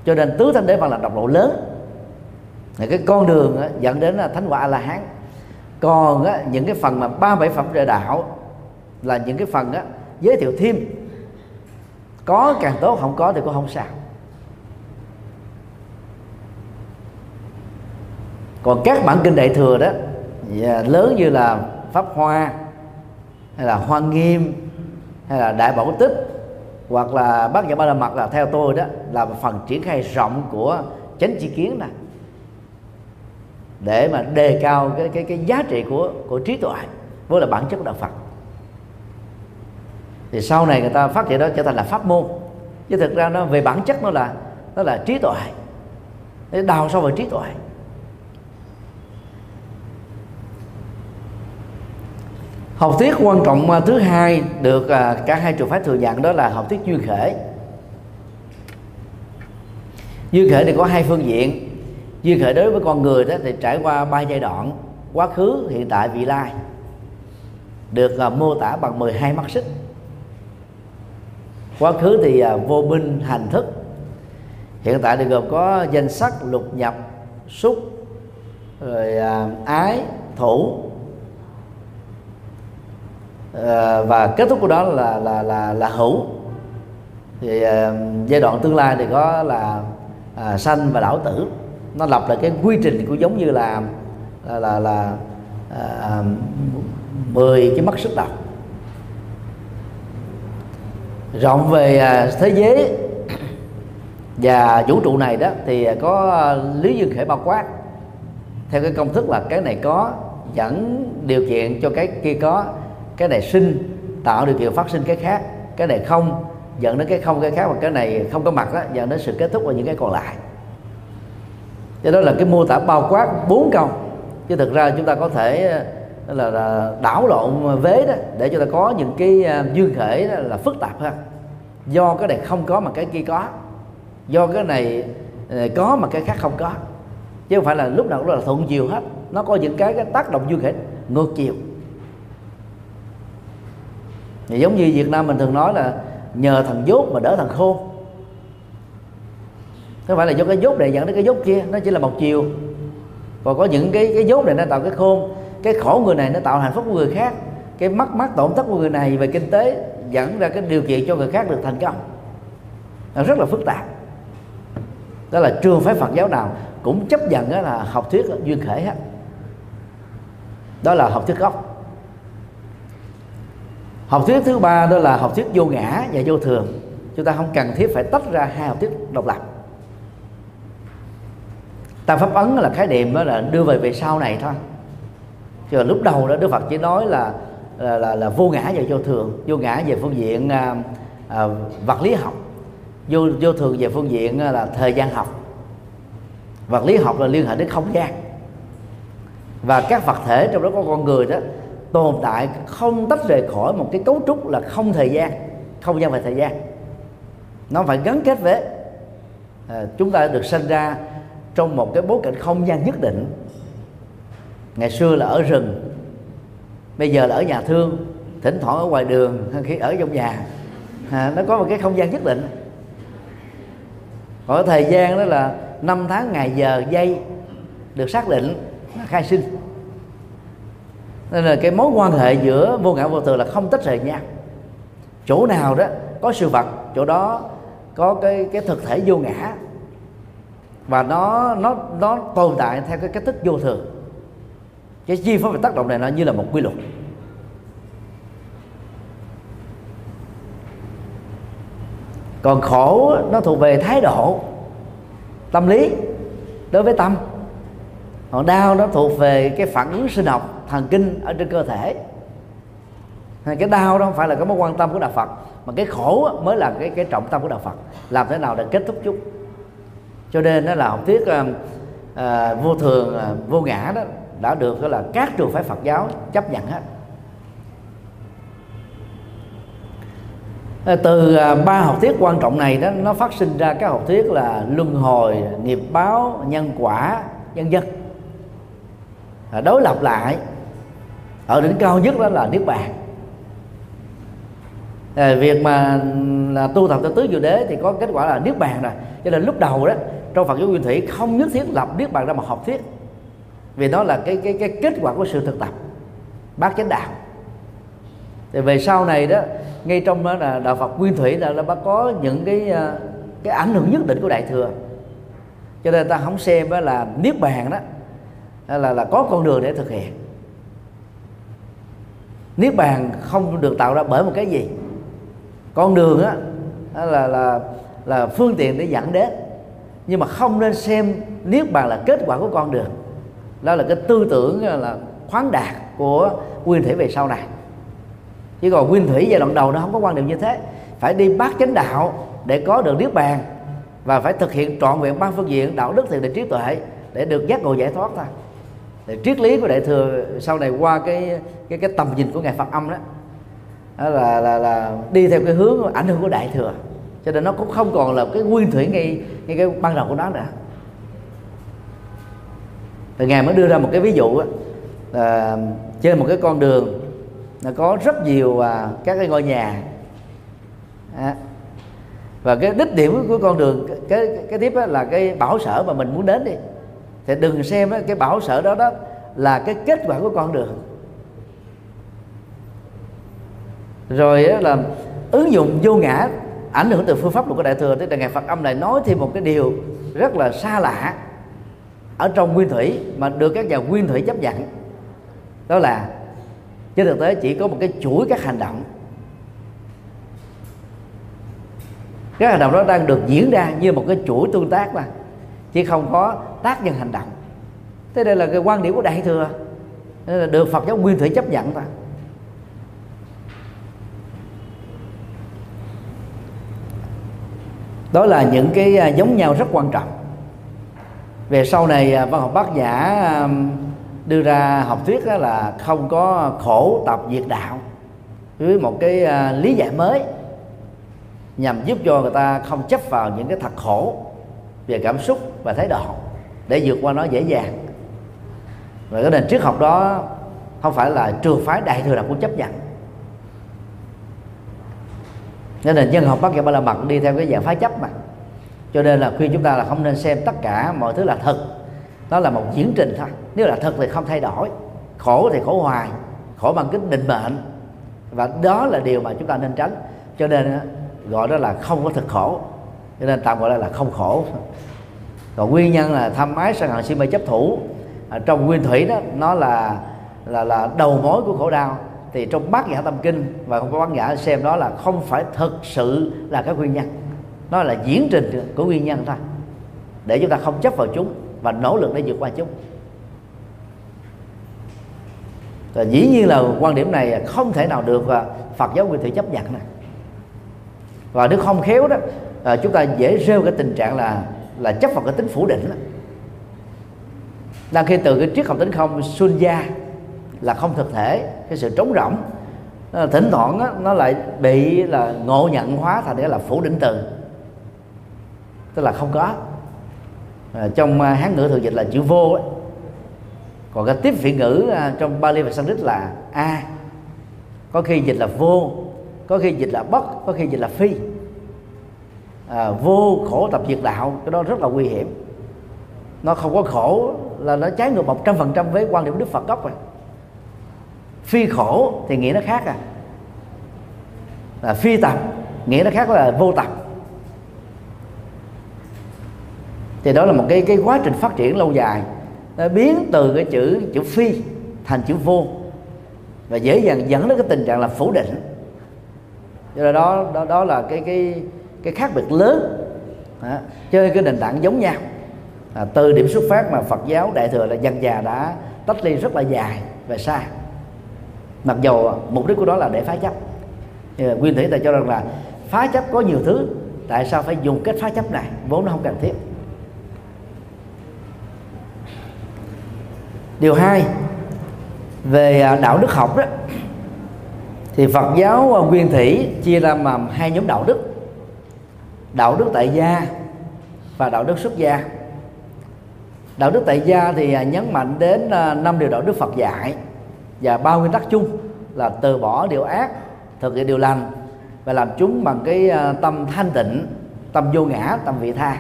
Cho nên tứ thanh đế văn là độc lộ lớn. Là cái con đường á, dẫn đến là thánh quả a la hán còn á, những cái phần mà ba bảy phẩm trợ đạo là những cái phần á, giới thiệu thêm. Có càng tốt không có thì cũng không sao. Còn các bản kinh đại thừa đó Dạ, lớn như là pháp hoa, hay là hoa nghiêm, hay là đại bảo tích, hoặc là bác nhã ba la mật là theo tôi đó, là phần triển khai rộng của chánh chi kiến này để mà đề cao cái cái cái giá trị của của trí tuệ, với là bản chất của đạo Phật. Thì sau này người ta phát triển đó trở thành là pháp môn. Chứ thực ra nó về bản chất nó là nó là trí tuệ. Đào sâu vào trí tuệ. Học thuyết quan trọng à, thứ hai được à, cả hai trường phái thừa nhận đó là học thuyết duyên khể. Duyên khể thì có hai phương diện. Duyên khởi đối với con người đó thì trải qua ba giai đoạn, quá khứ, hiện tại, vị lai. Được à, mô tả bằng 12 mắt xích. Quá khứ thì vô minh, hành thức. Hiện tại thì gồm có danh sắc, lục nhập xúc rồi ái, thủ. Ờ, và kết thúc của đó là là là là hữu. Thì uh, giai đoạn tương lai thì có là uh, sanh và đảo tử. Nó lập lại cái quy trình của giống như là là là, là à, 10 cái mắt sức đầu rộng về à, thế giới và vũ trụ này đó thì có lý dương khể bao quát. Theo cái công thức là cái này có dẫn điều kiện cho cái kia có cái này sinh tạo điều kiện phát sinh cái khác cái này không dẫn đến cái không cái khác và cái này không có mặt đó dẫn đến sự kết thúc và những cái còn lại. Cho đó là cái mô tả bao quát bốn câu chứ thực ra chúng ta có thể ờ, là, là đảo lộn vế đó để chúng ta có những cái ờ, dương duyên khể đó là phức tạp hơn. Do cái này không có mà cái kia có do cái này ờ, có mà cái khác không có. Chứ không phải là lúc nào cũng là thuận chiều hết nó có những cái, cái tác động dương khể ngược chiều thì giống như Việt Nam mình thường nói là nhờ thằng dốt mà đỡ thằng khôn. Không phải là do cái dốt này dẫn đến cái dốt kia? Nó chỉ là một chiều. Còn có những cái cái dốt này nó tạo cái khôn. Cái khổ người này nó tạo hạnh phúc của người khác. Cái mất mát tổn thất của người này về kinh tế dẫn ra cái điều kiện cho người khác được thành công. Nó rất là phức tạp. Đó là trường phái Phật giáo nào cũng chấp nhận đó là học thuyết duyên khể hết. Đó là học thuyết gốc học thuyết thứ ba đó là học thuyết vô ngã và vô thường. Chúng ta không cần thiết phải tách ra hai học thuyết độc lập. Ta pháp ấn là khái niệm đó là đưa về về sau này thôi. Chứ lúc đầu đó đức phật chỉ nói là là, là, là vô ngã và vô thường. Vô ngã về phương diện à, à, vật lý học. Vô vô thường về phương diện à, là thời gian học. Vật lý học là liên hệ đến không gian. Và các vật thể trong đó có con người đó tồn tại không tách rời khỏi một cái cấu trúc là không thời gian không gian và thời gian. Nó phải gắn kết với à, chúng ta được sinh ra trong một cái bối cảnh không gian nhất định. Ngày xưa là ở rừng bây giờ là ở nhà thương thỉnh thoảng ở ngoài đường khi ở trong nhà. À, nó có một cái không gian nhất định. Còn thời gian đó là năm tháng ngày giờ giây được xác định là khai sinh nên là cái mối quan hệ giữa vô ngã vô thường là không tách rời nhau. Chỗ nào đó có sự vật, chỗ đó có cái cái thực thể vô ngã. Và nó nó nó tồn tại theo cái cách thức vô thường. Cái chi phối và tác động này nó như là một quy luật. Còn khổ nó thuộc về thái độ, tâm lý đối với tâm còn đau nó thuộc về cái phản ứng sinh học thần kinh ở trên cơ thể. Cái đau đó không phải là cái mối quan tâm của đạo Phật mà cái khổ mới là cái cái trọng tâm của đạo Phật. Làm thế nào để kết thúc chúng cho nên đó là học thuyết uh, uh, vô thường uh, vô ngã đó đã được đó là các trường phái Phật giáo chấp nhận hết. Từ ba học thuyết quan trọng này đó nó phát sinh ra các học thuyết là luân hồi nghiệp báo nhân quả nhân dân đối lập lại. Ở đỉnh cao nhất đó là niết bàn. À, việc mà là tu tập cho tứ diệu đế thì có kết quả là niết bàn rồi. Cho nên lúc đầu đó trong Phật giáo nguyên thủy không nhất thiết lập niết bàn ra một học thuyết. Vì đó là cái cái cái kết quả của sự thực tập bác chánh đạo. Thì về sau này đó ngay trong đó là đạo Phật nguyên thủy là nó có những cái ờ, cái ảnh hưởng nhất định của đại thừa. Cho nên ta không xem đó là niết bàn đó là là có con đường để thực hiện. Niết bàn không được tạo ra bởi một cái gì? Con đường á là là là phương tiện để dẫn đến. Nhưng mà không nên xem niết bàn là kết quả của con đường. Đó là cái tư tưởng là khoáng đạt của nguyên thủy về sau này. Chứ còn nguyên thủy giai đoạn đầu nó không có quan điểm như thế. Phải đi bát chánh đạo để có được niết bàn và phải thực hiện trọn vẹn ba phương diện đạo đức, thiện định, trí tuệ để được giác ngộ giải thoát thôi thì triết lý của đại thừa sau này qua cái cái cái tầm nhìn của ngài Phật âm đó, đó là, là là đi theo cái hướng ảnh hưởng của đại thừa. Cho nên nó cũng không còn là cái nguyên thủy ngay ngay cái ban đầu của nó nữa. Thì ngài mới đưa ra một cái ví dụ đó, là trên một cái con đường nó có rất nhiều à, các cái ngôi nhà. À, và cái đích điểm của con đường cái cái tiếp là cái bảo sở mà mình muốn đến đi thì đừng xem cái bảo sở đó đó là cái kết quả của con đường. Rồi là ứng dụng vô ngã ảnh hưởng từ phương pháp luật của đại thừa. Tức là ngài phật âm lại nói thêm một cái điều rất là xa lạ ở trong nguyên thủy mà được các nhà nguyên thủy chấp nhận. Đó là, trên thực tế chỉ có một cái chuỗi các hành động. Các hành động đó đang được diễn ra như một cái chuỗi tương tác mà chứ không có tác nhân hành động. Thế đây là cái quan điểm của đại thừa. Nên là được phật giáo nguyên thủy chấp nhận ta đó là những cái à, giống nhau rất quan trọng. Về sau này à, văn học bác giả đưa ra học thuyết đó là không có khổ tập diệt đạo. Với một cái à, lý giải mới nhằm giúp cho người ta không chấp vào những cái thật khổ về cảm xúc và thái độ để vượt qua nó dễ dàng. Và cái nền triết học đó không phải là trường phái đại thừa nào cũng chấp nhận. Nên nền nhân học bác ba la mật đi theo cái dạng phái chấp mà. Cho nên là khuyên chúng ta là không nên xem tất cả mọi thứ là thật. Đó là một diễn trình thôi. Nếu là thật thì không thay đổi. Khổ thì khổ hoài, khổ bằng cái định mệnh. Và đó là điều mà chúng ta nên tránh. Cho nên gọi đó là không có thực khổ cho nên tạm gọi là, là không khổ. Còn nguyên nhân là tham ái sân hận si mê chấp thủ. À, trong nguyên thủy đó nó là là là đầu mối của khổ đau. Thì trong bát nhã tâm kinh và không có bát nhã xem đó là không phải thực sự là cái nguyên nhân. Nó là diễn trình của nguyên nhân thôi. Để chúng ta không chấp vào chúng và nỗ lực để vượt qua chúng. Và dĩ nhiên là quan điểm này không thể nào được à, Phật giáo nguyên thủy chấp nhận này và nếu không khéo đó à, chúng ta dễ rêu cái tình trạng là là chấp vào cái tính phủ định đó. đang khi từ cái triết học tính không xuân gia là không thực thể cái sự trống rỗng. À, thỉnh thoảng đó, nó lại bị là ngộ nhận hóa thành cái là phủ định từ. Tức là không có. À, trong à, hán ngữ thường dịch là chữ vô ấy. còn cái tiếp vị ngữ à, trong Bali và Sanskrit là a. Có khi dịch là vô có khi dịch là bất có khi dịch là phi à, vô khổ tập diệt đạo cái đó rất là nguy hiểm. Nó không có khổ là nó trái ngược một trăm phần trăm với quan điểm đức phật gốc rồi. Phi khổ thì nghĩa nó khác à. Là phi tập nghĩa nó khác là vô tập. Thì đó là một cái cái quá trình phát triển lâu dài. Nó biến từ cái chữ chữ phi thành chữ vô. Và dễ dàng dẫn đến cái tình trạng là phủ định. Cho nên đó đó đó là cái cái cái khác biệt lớn. À, cho nên cái nền tảng giống nhau. À, từ điểm xuất phát mà Phật giáo đại thừa là dân già đã tách ly rất là dài và xa. Mặc dù mục đích của đó là để phá chấp. Nhưng nguyên thủy ta cho rằng là phá chấp có nhiều thứ tại sao phải dùng cách phá chấp này? Vốn nó không cần thiết. Điều hai về à, đạo đức học đó thì Phật giáo à, nguyên thủy chia ra làm hai nhóm đạo đức đạo đức tại gia và đạo đức xuất gia. Đạo đức tại gia thì à, nhấn mạnh đến à, năm điều đạo đức Phật dạy và ba nguyên tắc chung là từ bỏ điều ác, thực hiện điều lành và làm chúng bằng cái à, tâm thanh tịnh, tâm vô ngã, tâm vị tha.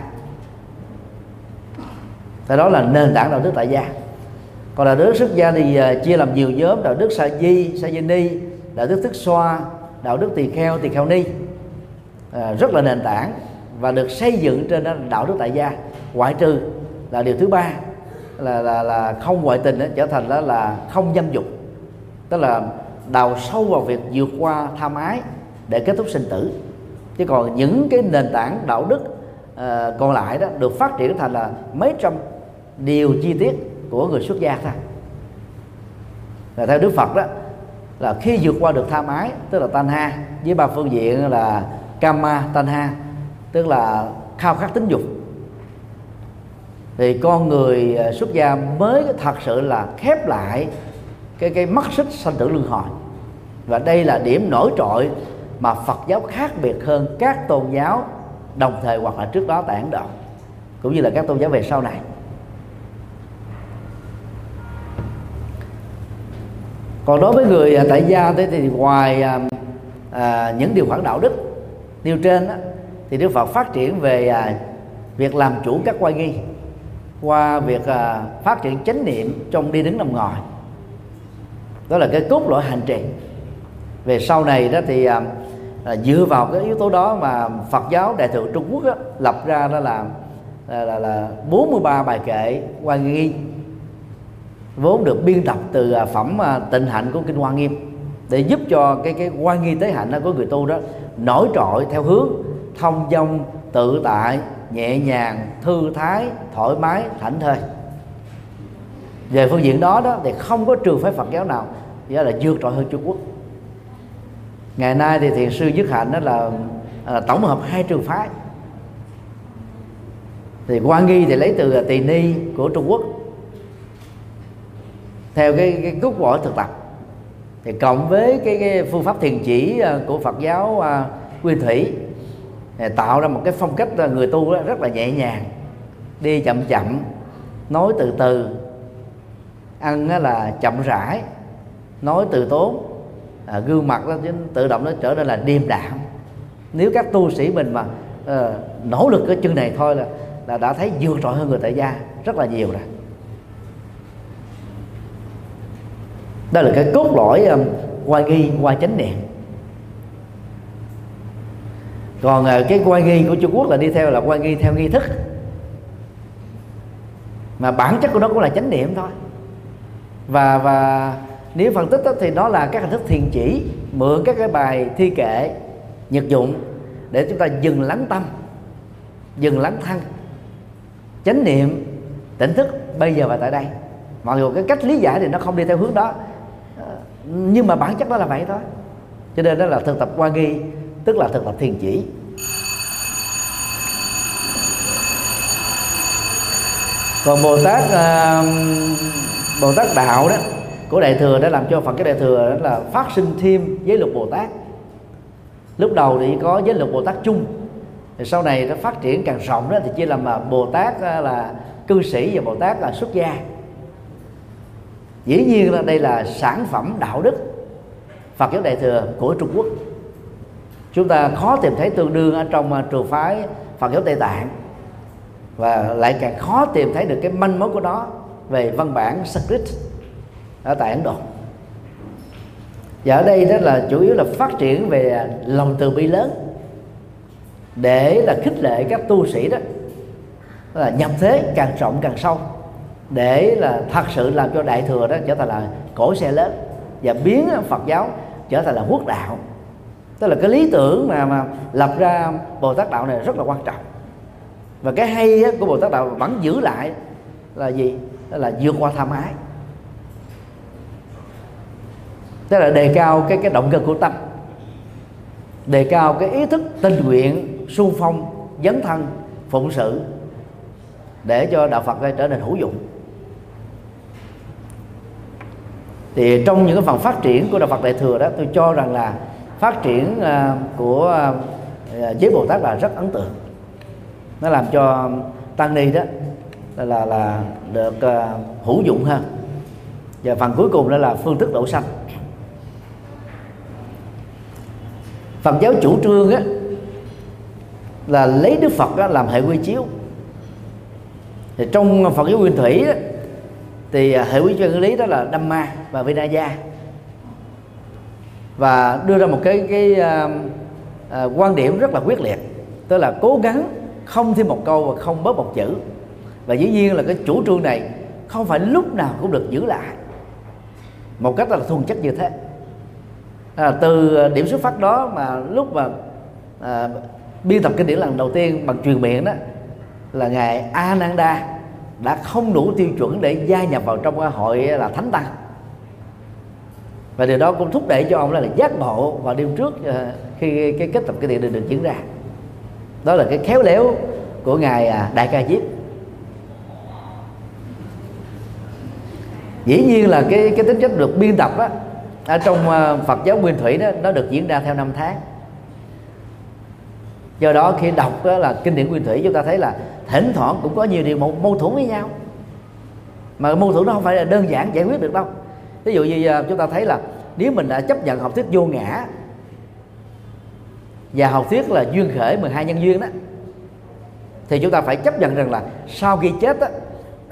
Thì đó là nền tảng đạo đức tại gia. Còn đạo đức xuất gia thì chia làm nhiều nhóm, đạo đức sa di sa di ni, đạo đức thức xoa, đạo đức tỳ kheo tỳ kheo ni. À, rất là nền tảng và được xây dựng trên đạo đức tại gia. Ngoại trừ là điều thứ ba là là là không ngoại tình đó, trở thành đó là không dâm dục. Tức là đào sâu vào việc vượt qua tham ái để kết thúc sinh tử. Chứ còn những cái nền tảng đạo đức uh, còn lại đó được phát triển thành là mấy trăm điều chi tiết của người xuất gia thôi. Là theo Đức Phật đó là khi vượt qua được tham ái tức là tan ha với ba phương diện là kama tanha tức là khao khát tính dục. Thì con người à, xuất gia mới thật sự là khép lại cái cái mắt xích sanh tử luân hồi. Và đây là điểm nổi trội mà Phật giáo khác biệt hơn các tôn giáo đồng thời hoặc là trước đó tại Ấn Độ cũng như là các tôn giáo về sau này. Còn đối với người à, tại gia thì, thì ngoài à, à những điều khoản đạo đức nêu trên đó, thì Đức Phật phát triển về à, việc làm chủ các quay nghi qua việc à, phát triển chánh niệm trong đi đứng nằm ngồi. Đó là cái cốt lõi hành trì. Về sau này đó thì à, dựa vào cái yếu tố đó mà Phật giáo Đại thừa Trung Quốc đó, lập ra đó là là, là, là 43 bài kệ quan nghi vốn được biên tập từ à, phẩm à, tịnh hạnh của kinh hoa nghiêm để giúp cho cái cái quan nghi tế hạnh đó của người tu đó nổi trội theo hướng thông dong tự tại nhẹ nhàng thư thái thoải mái thảnh thơi. Về phương diện đó đó thì không có trường phái Phật giáo nào nghĩa là vượt trội hơn Trung Quốc. Ngày nay thì thiền sư dứt hạnh đó là, là tổng hợp hai trường phái. Thì quan nghi thì lấy từ tỳ ni của Trung Quốc theo cái, cái gốc gọi thực tập thì cộng với cái, cái phương pháp thiền chỉ à, của Phật giáo uh, Nguyên Thủy thì tạo ra một cái phong cách à, người tu rất là nhẹ nhàng đi chậm chậm nói từ từ ăn là chậm rãi nói từ tốn à, gương mặt đó tự động nó trở nên là điềm đạm. Nếu các tu sĩ mình mà uh, nỗ lực cái chân này thôi là là đã thấy vượt trội hơn người tại gia rất là nhiều rồi. Đó là cái cốt lõi um, quay nghi qua chánh niệm. Còn uh, cái quan nghi của Trung Quốc là đi theo là quan nghi theo nghi thức. Mà bản chất của nó cũng là chánh niệm thôi. Và và nếu phân tích đó, thì nó là các hình thức thiền chỉ mượn các cái bài thi kệ nhật dụng để chúng ta dừng lắng tâm dừng lắng thân. Chánh niệm tỉnh thức bây giờ và tại đây. Mặc dù cái cách lý giải thì nó không đi theo hướng đó nhưng mà bản chất đó là vậy thôi. Cho nên đó là thực tập qua nghi tức là thực tập thiền chỉ. Còn bồ tát uh, bồ tát đạo đó của đại thừa đã làm cho phật cái đại thừa đó là phát sinh thêm giới luật bồ tát. Lúc đầu thì có giới luật bồ tát chung thì sau này nó phát triển càng rộng đó thì chia làm mà bồ tát à, là cư sĩ và bồ tát là xuất gia dĩ nhiên là đây là sản phẩm đạo đức. Phật giáo Đại thừa của Trung Quốc. Chúng ta khó tìm thấy tương đương ở trong à, trường phái Phật giáo Tây Tạng. Và lại càng khó tìm thấy được cái manh mối của nó về văn bản Sanskrit ở tại Ấn Độ. Và ở đây đó là chủ yếu là phát triển về lòng từ bi lớn. Để là khích lệ các tu sĩ đó, là nhập thế càng rộng càng sâu để là thật sự làm cho đại thừa đó trở thành là cổ xe lớn và biến Phật giáo trở thành là quốc đạo. Tức là cái lý tưởng mà mà lập ra Bồ Tát đạo này rất là quan trọng. Và cái hay của Bồ Tát đạo vẫn giữ lại là gì? Đó là vượt qua tham ái. Tức là đề cao cái cái động cơ của tâm. Đề cao cái ý thức tình nguyện xung phong, dấn thân, phụng sự để cho đạo Phật trở nên hữu dụng. Thì trong những cái phần phát triển của đạo Phật Đại thừa đó tôi cho rằng là phát triển ờ, của ờ, giới Bồ Tát là rất ấn tượng. Nó làm cho tăng ni đó là là, được ờ, hữu dụng hơn. Và phần cuối cùng đó là phương thức độ sanh. Phật giáo chủ trương á là lấy Đức Phật á, làm hệ quy chiếu. Thì trong Phật giáo nguyên thủy á, thì à, hệ quy chân lý đó là Dhamma và Vinaya và đưa ra một cái cái uh, uh, quan điểm rất là quyết liệt tức là cố gắng không thêm một câu và không bớt một chữ. Và dĩ nhiên là cái chủ trương này không phải lúc nào cũng được giữ lại. Một cách là thuần chất như thế. À, từ điểm xuất phát đó mà lúc mà à, biên tập kinh điển lần đầu tiên bằng truyền miệng đó là ngài Ananda đã không đủ tiêu chuẩn để gia nhập vào trong hội là thánh tăng. Và điều đó cũng thúc đẩy cho ông là, là giác ngộ vào đêm trước ờ, khi cái kết tập cái điện được, được diễn ra. Đó là cái khéo léo của ngài à, đại ca diếp. Dĩ nhiên là cái cái tính chất được biên tập á ở trong ờ, Phật giáo Nguyên Thủy đó nó được diễn ra theo năm tháng. Do đó khi đọc đó là kinh điển Nguyên Thủy chúng ta thấy là thỉnh thoảng cũng có nhiều điều mâu, mâu thuẫn với nhau. Mà mâu thuẫn nó không phải là đơn giản giải quyết được đâu. Ví dụ như à, chúng ta thấy là nếu mình đã chấp nhận học thuyết vô ngã và học thuyết là duyên khởi 12 nhân duyên đó thì chúng ta phải chấp nhận rằng là sau khi chết đó,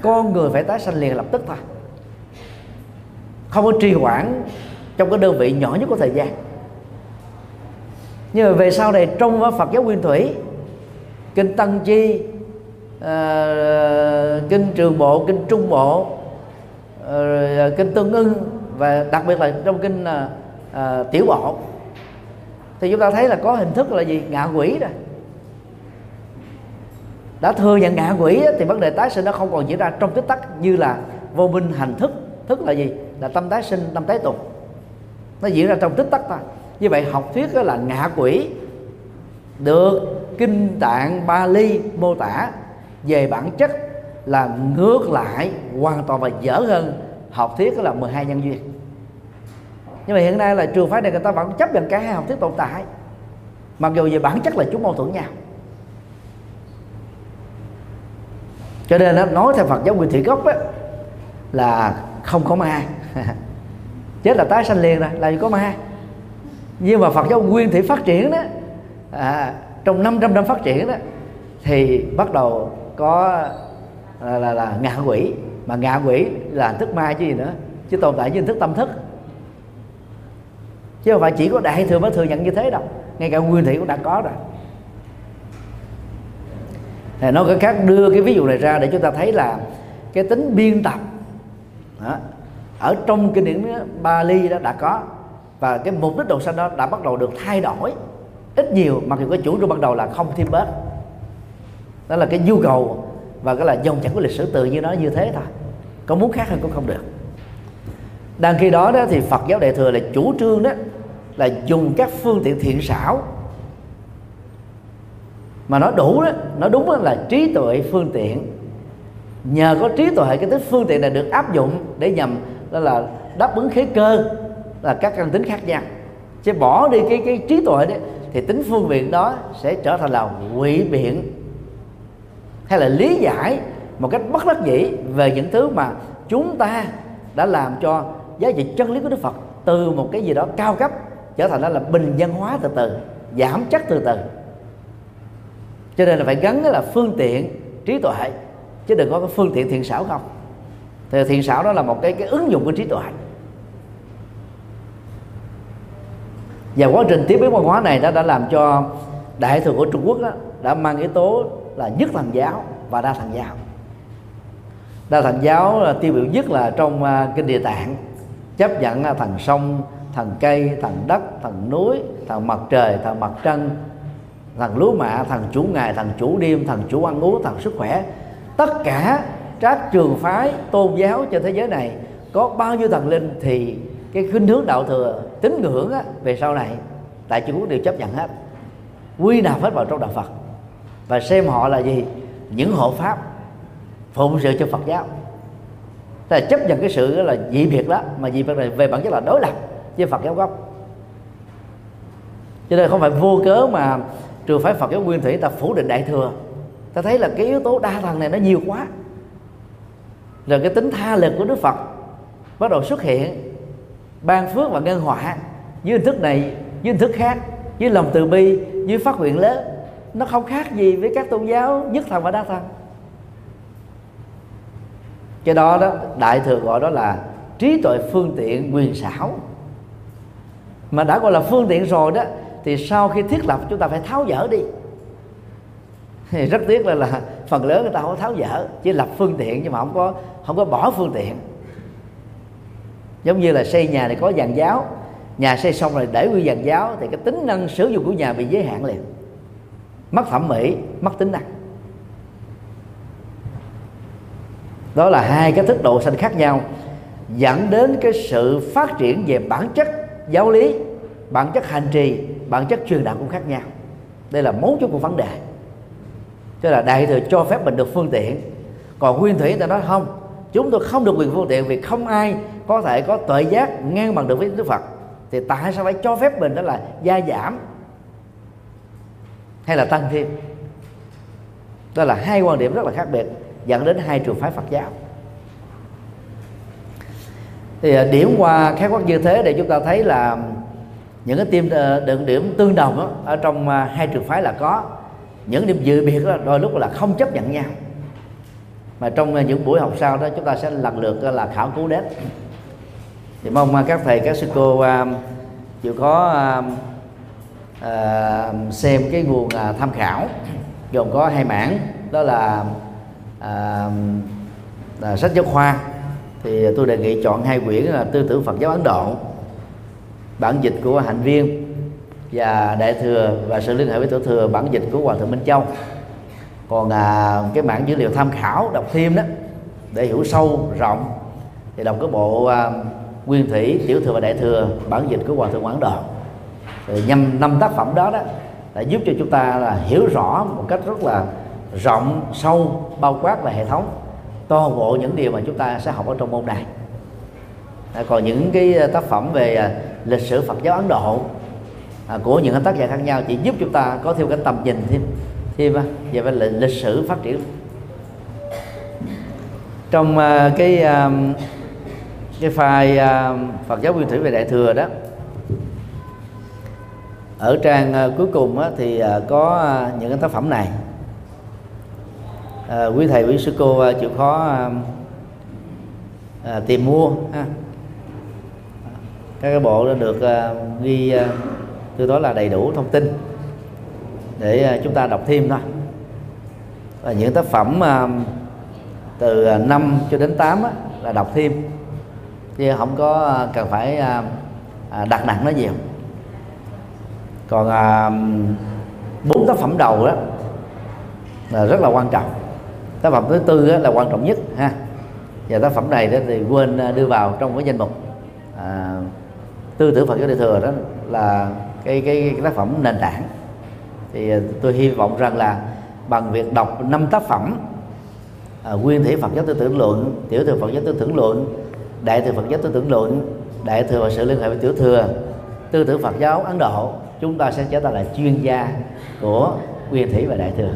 con người phải tái sanh liền lập tức thôi. Không có trì hoãn trong cái đơn vị nhỏ nhất của thời gian. Nhưng mà về sau này trong Phật giáo Nguyên Thủy kinh Tăng Chi uh, kinh Trường Bộ kinh Trung Bộ uh, kinh Tương Ưng và đặc biệt là trong kinh uh, Tiểu Bộ. Thì chúng ta thấy là có hình thức là gì? Ngạ quỷ rồi đã thừa nhận ngạ quỷ thì vấn đề tái sinh nó không còn diễn ra trong tích tắc như là vô minh hành thức. Thức là gì? Là tâm tái sinh tâm tái tục nó diễn ra trong tích tắc thôi như vậy học thuyết là ngạ quỷ được kinh tạng Bali mô tả về bản chất là ngược lại hoàn toàn và dở hơn. Học thuyết đó là 12 nhân duyên. Nhưng mà hiện nay là trường phái này người ta vẫn chấp nhận cả hai học thuyết tồn tại. Mặc dù về bản chất là chúng mâu thuẫn nhau. Cho nên nói theo Phật giáo nguyên thủy gốc á, là không có ma. Chết là tái sanh liền rồi là có ma. Nhưng mà Phật giáo nguyên thủy phát triển đó à, trong 500 năm phát triển đó thì bắt đầu có là, là, là ngạ quỷ. Mà ngạ quỷ là hình thức ma chứ gì nữa chứ tồn tại với hình thức tâm thức. Chứ không phải chỉ có đại thừa mới thừa nhận như thế đâu. Ngay cả nguyên thủy cũng đã có rồi. Thì nói cái khác đưa cái ví dụ này ra để chúng ta thấy là cái tính biên tập đó, ở trong kinh điển Bali đó đã có. Và cái mục đích đầu sanh đó đã bắt đầu được thay đổi ít nhiều mặc dù cái chủ trương ban đầu là không thêm bớt đó là cái nhu cầu và cái là dòng chảy của lịch sử tự nhiên nó như thế thôi. Có muốn khác hơn cũng không được. Đang khi đó đó thì Phật giáo đại thừa là chủ trương đó là dùng các phương tiện thiện xảo. Mà nó đủ đó, nó đúng đó là trí tuệ phương tiện. Nhờ có trí tuệ cái tính phương tiện này được áp dụng để nhằm, đó là đáp ứng khế cơ, là các căn tính khác nhau. Chứ bỏ đi cái cái trí tuệ đấy thì tính phương tiện đó sẽ trở thành là ngụy biện hay là lý giải một cách bất đắc dĩ về những thứ mà chúng ta đã làm cho giá trị chân lý của Đức Phật từ một cái gì đó cao cấp trở thành đó là bình dân hóa từ từ giảm chất từ từ. Cho nên là phải gắn là phương tiện trí tuệ chứ đừng có cái phương tiện thiện xảo không. Thì thiện xảo đó là một cái cái ứng dụng của trí tuệ. Và quá trình tiếp biến văn hóa này đã đã làm cho đại thừa của Trung Quốc đó, đã mang yếu tố là nhất thần giáo và đa thần giáo. Đa thần giáo là tiêu biểu nhất là trong uh, kinh địa tạng chấp nhận à, thần sông thần cây thần đất thần núi thần mặt trời thần mặt trăng thần lúa mạ thần chủ ngày thần chủ đêm thần chủ ăn uống thần sức khỏe. Tất cả các trường phái tôn giáo trên thế giới này có bao nhiêu thần linh thì cái khuynh hướng đạo thừa tín ngưỡng á, về sau này tại Trung Quốc đều chấp nhận hết quy nạp hết vào trong đạo Phật và xem họ là gì? Những hộ pháp phụng sự cho Phật giáo. Tức là chấp nhận cái sự là dị biệt đó, mà dị biệt này về bản chất là đối lập với Phật giáo gốc. Cho nên không phải vô cớ mà trường phái Phật giáo nguyên thủy ta phủ định đại thừa. Ta thấy là cái yếu tố đa thần này nó nhiều quá. Rồi cái tính tha lực của Đức Phật bắt đầu xuất hiện. Ban phước và ngân họa, dưới hình thức này, dưới hình thức khác với lòng từ bi với phát nguyện lớn nó không khác gì với các tôn giáo nhất thần và đa thần. Cái đó đó, đại thừa gọi đó là trí tuệ phương tiện quyền xảo. Mà đã gọi là phương tiện rồi đó, thì sau khi thiết lập, chúng ta phải tháo dỡ đi. Thì rất tiếc là là phần lớn người ta không có tháo dỡ, chỉ lập phương tiện nhưng mà không có không có bỏ phương tiện. Giống như là xây nhà thì có dàn giáo, nhà xây xong rồi để nguyên dàn giáo thì cái tính năng sử dụng của nhà bị giới hạn liền mất thẩm mỹ mất tính năng. Đó là hai cái thức độ sanh khác nhau, dẫn đến cái sự phát triển về bản chất giáo lý, bản chất hành trì, bản chất truyền đạo cũng khác nhau. Đây là mấu chốt của vấn đề. Cho là đại thừa cho phép mình được phương tiện. Còn nguyên thủy người ta nói không, chúng tôi không được quyền phương tiện vì không ai có thể có tuệ giác ngang bằng được với đức phật. Thì tại sao phải cho phép mình đó là gia giảm hay là tăng thêm. Đó là hai quan điểm rất là khác biệt dẫn đến hai trường phái Phật giáo. Thì à, điểm qua khái quát như thế để chúng ta thấy là những cái tiêm à, đựng điểm tương đồng đó, ở trong à, hai trường phái là có. Những điểm dự biệt đó đôi lúc là không chấp nhận nhau. Mà trong à, những buổi học sau đó chúng ta sẽ lần lượt là khảo cứu đến. Thì mong các thầy các sư cô chịu có Ờ, xem cái nguồn à, tham khảo gồm có hai mảng đó là à, à, sách giáo khoa. Thì tôi đề nghị chọn hai quyển là tư tưởng Phật giáo Ấn Độ bản dịch của hạnh viên và đại thừa và sự liên hệ với tổ thừa bản dịch của hòa thượng Minh Châu. Còn à, cái bản dữ liệu tham khảo đọc thêm đó để hiểu sâu rộng thì đọc cái bộ à, nguyên thủy tiểu thừa và đại thừa bản dịch của hòa thượng quảng Độ nhằm năm tác phẩm đó đó đã giúp cho chúng ta là hiểu rõ một cách rất là rộng sâu bao quát và hệ thống toàn bộ những điều mà chúng ta sẽ học ở trong môn này. À, còn những cái à, tác phẩm về à, lịch sử Phật giáo Ấn Độ à, của những tác giả khác nhau chỉ giúp chúng ta có thêm cái tầm nhìn thêm thêm à, về về lịch, lịch sử phát triển. Trong à, cái à, cái file à, Phật giáo nguyên thủy về đại thừa đó ở trang ờ, cuối cùng thì ờ, có ờ, những cái tác phẩm này. À, quý thầy quý sư cô chịu khó à, tìm mua ha. Các cái bộ đã được à, ghi à, từ đó là đầy đủ thông tin để à, chúng ta đọc thêm thôi. Và những tác phẩm à, từ 5 cho đến 8 á, là đọc thêm. Chứ không có cần phải à, đặt nặng nó nhiều còn à, bốn tác phẩm đầu đó là rất là quan trọng. Tác phẩm thứ tư là quan trọng nhất ha. Và tác phẩm này đó thì quên à, đưa vào trong cái danh mục. À, tư tưởng Phật giáo đại thừa đó là cái, cái cái tác phẩm nền tảng. Thì à, tôi hy vọng rằng là bằng việc đọc năm tác phẩm à, nguyên thể Phật giáo tư tưởng luận tiểu thừa Phật giáo tư tưởng luận đại thừa Phật giáo tư tưởng luận đại thừa và sự liên hệ với tiểu thừa tư tưởng Phật giáo Ấn Độ chúng ta sẽ trở thành là chuyên gia của nguyên thủy và đại thừa.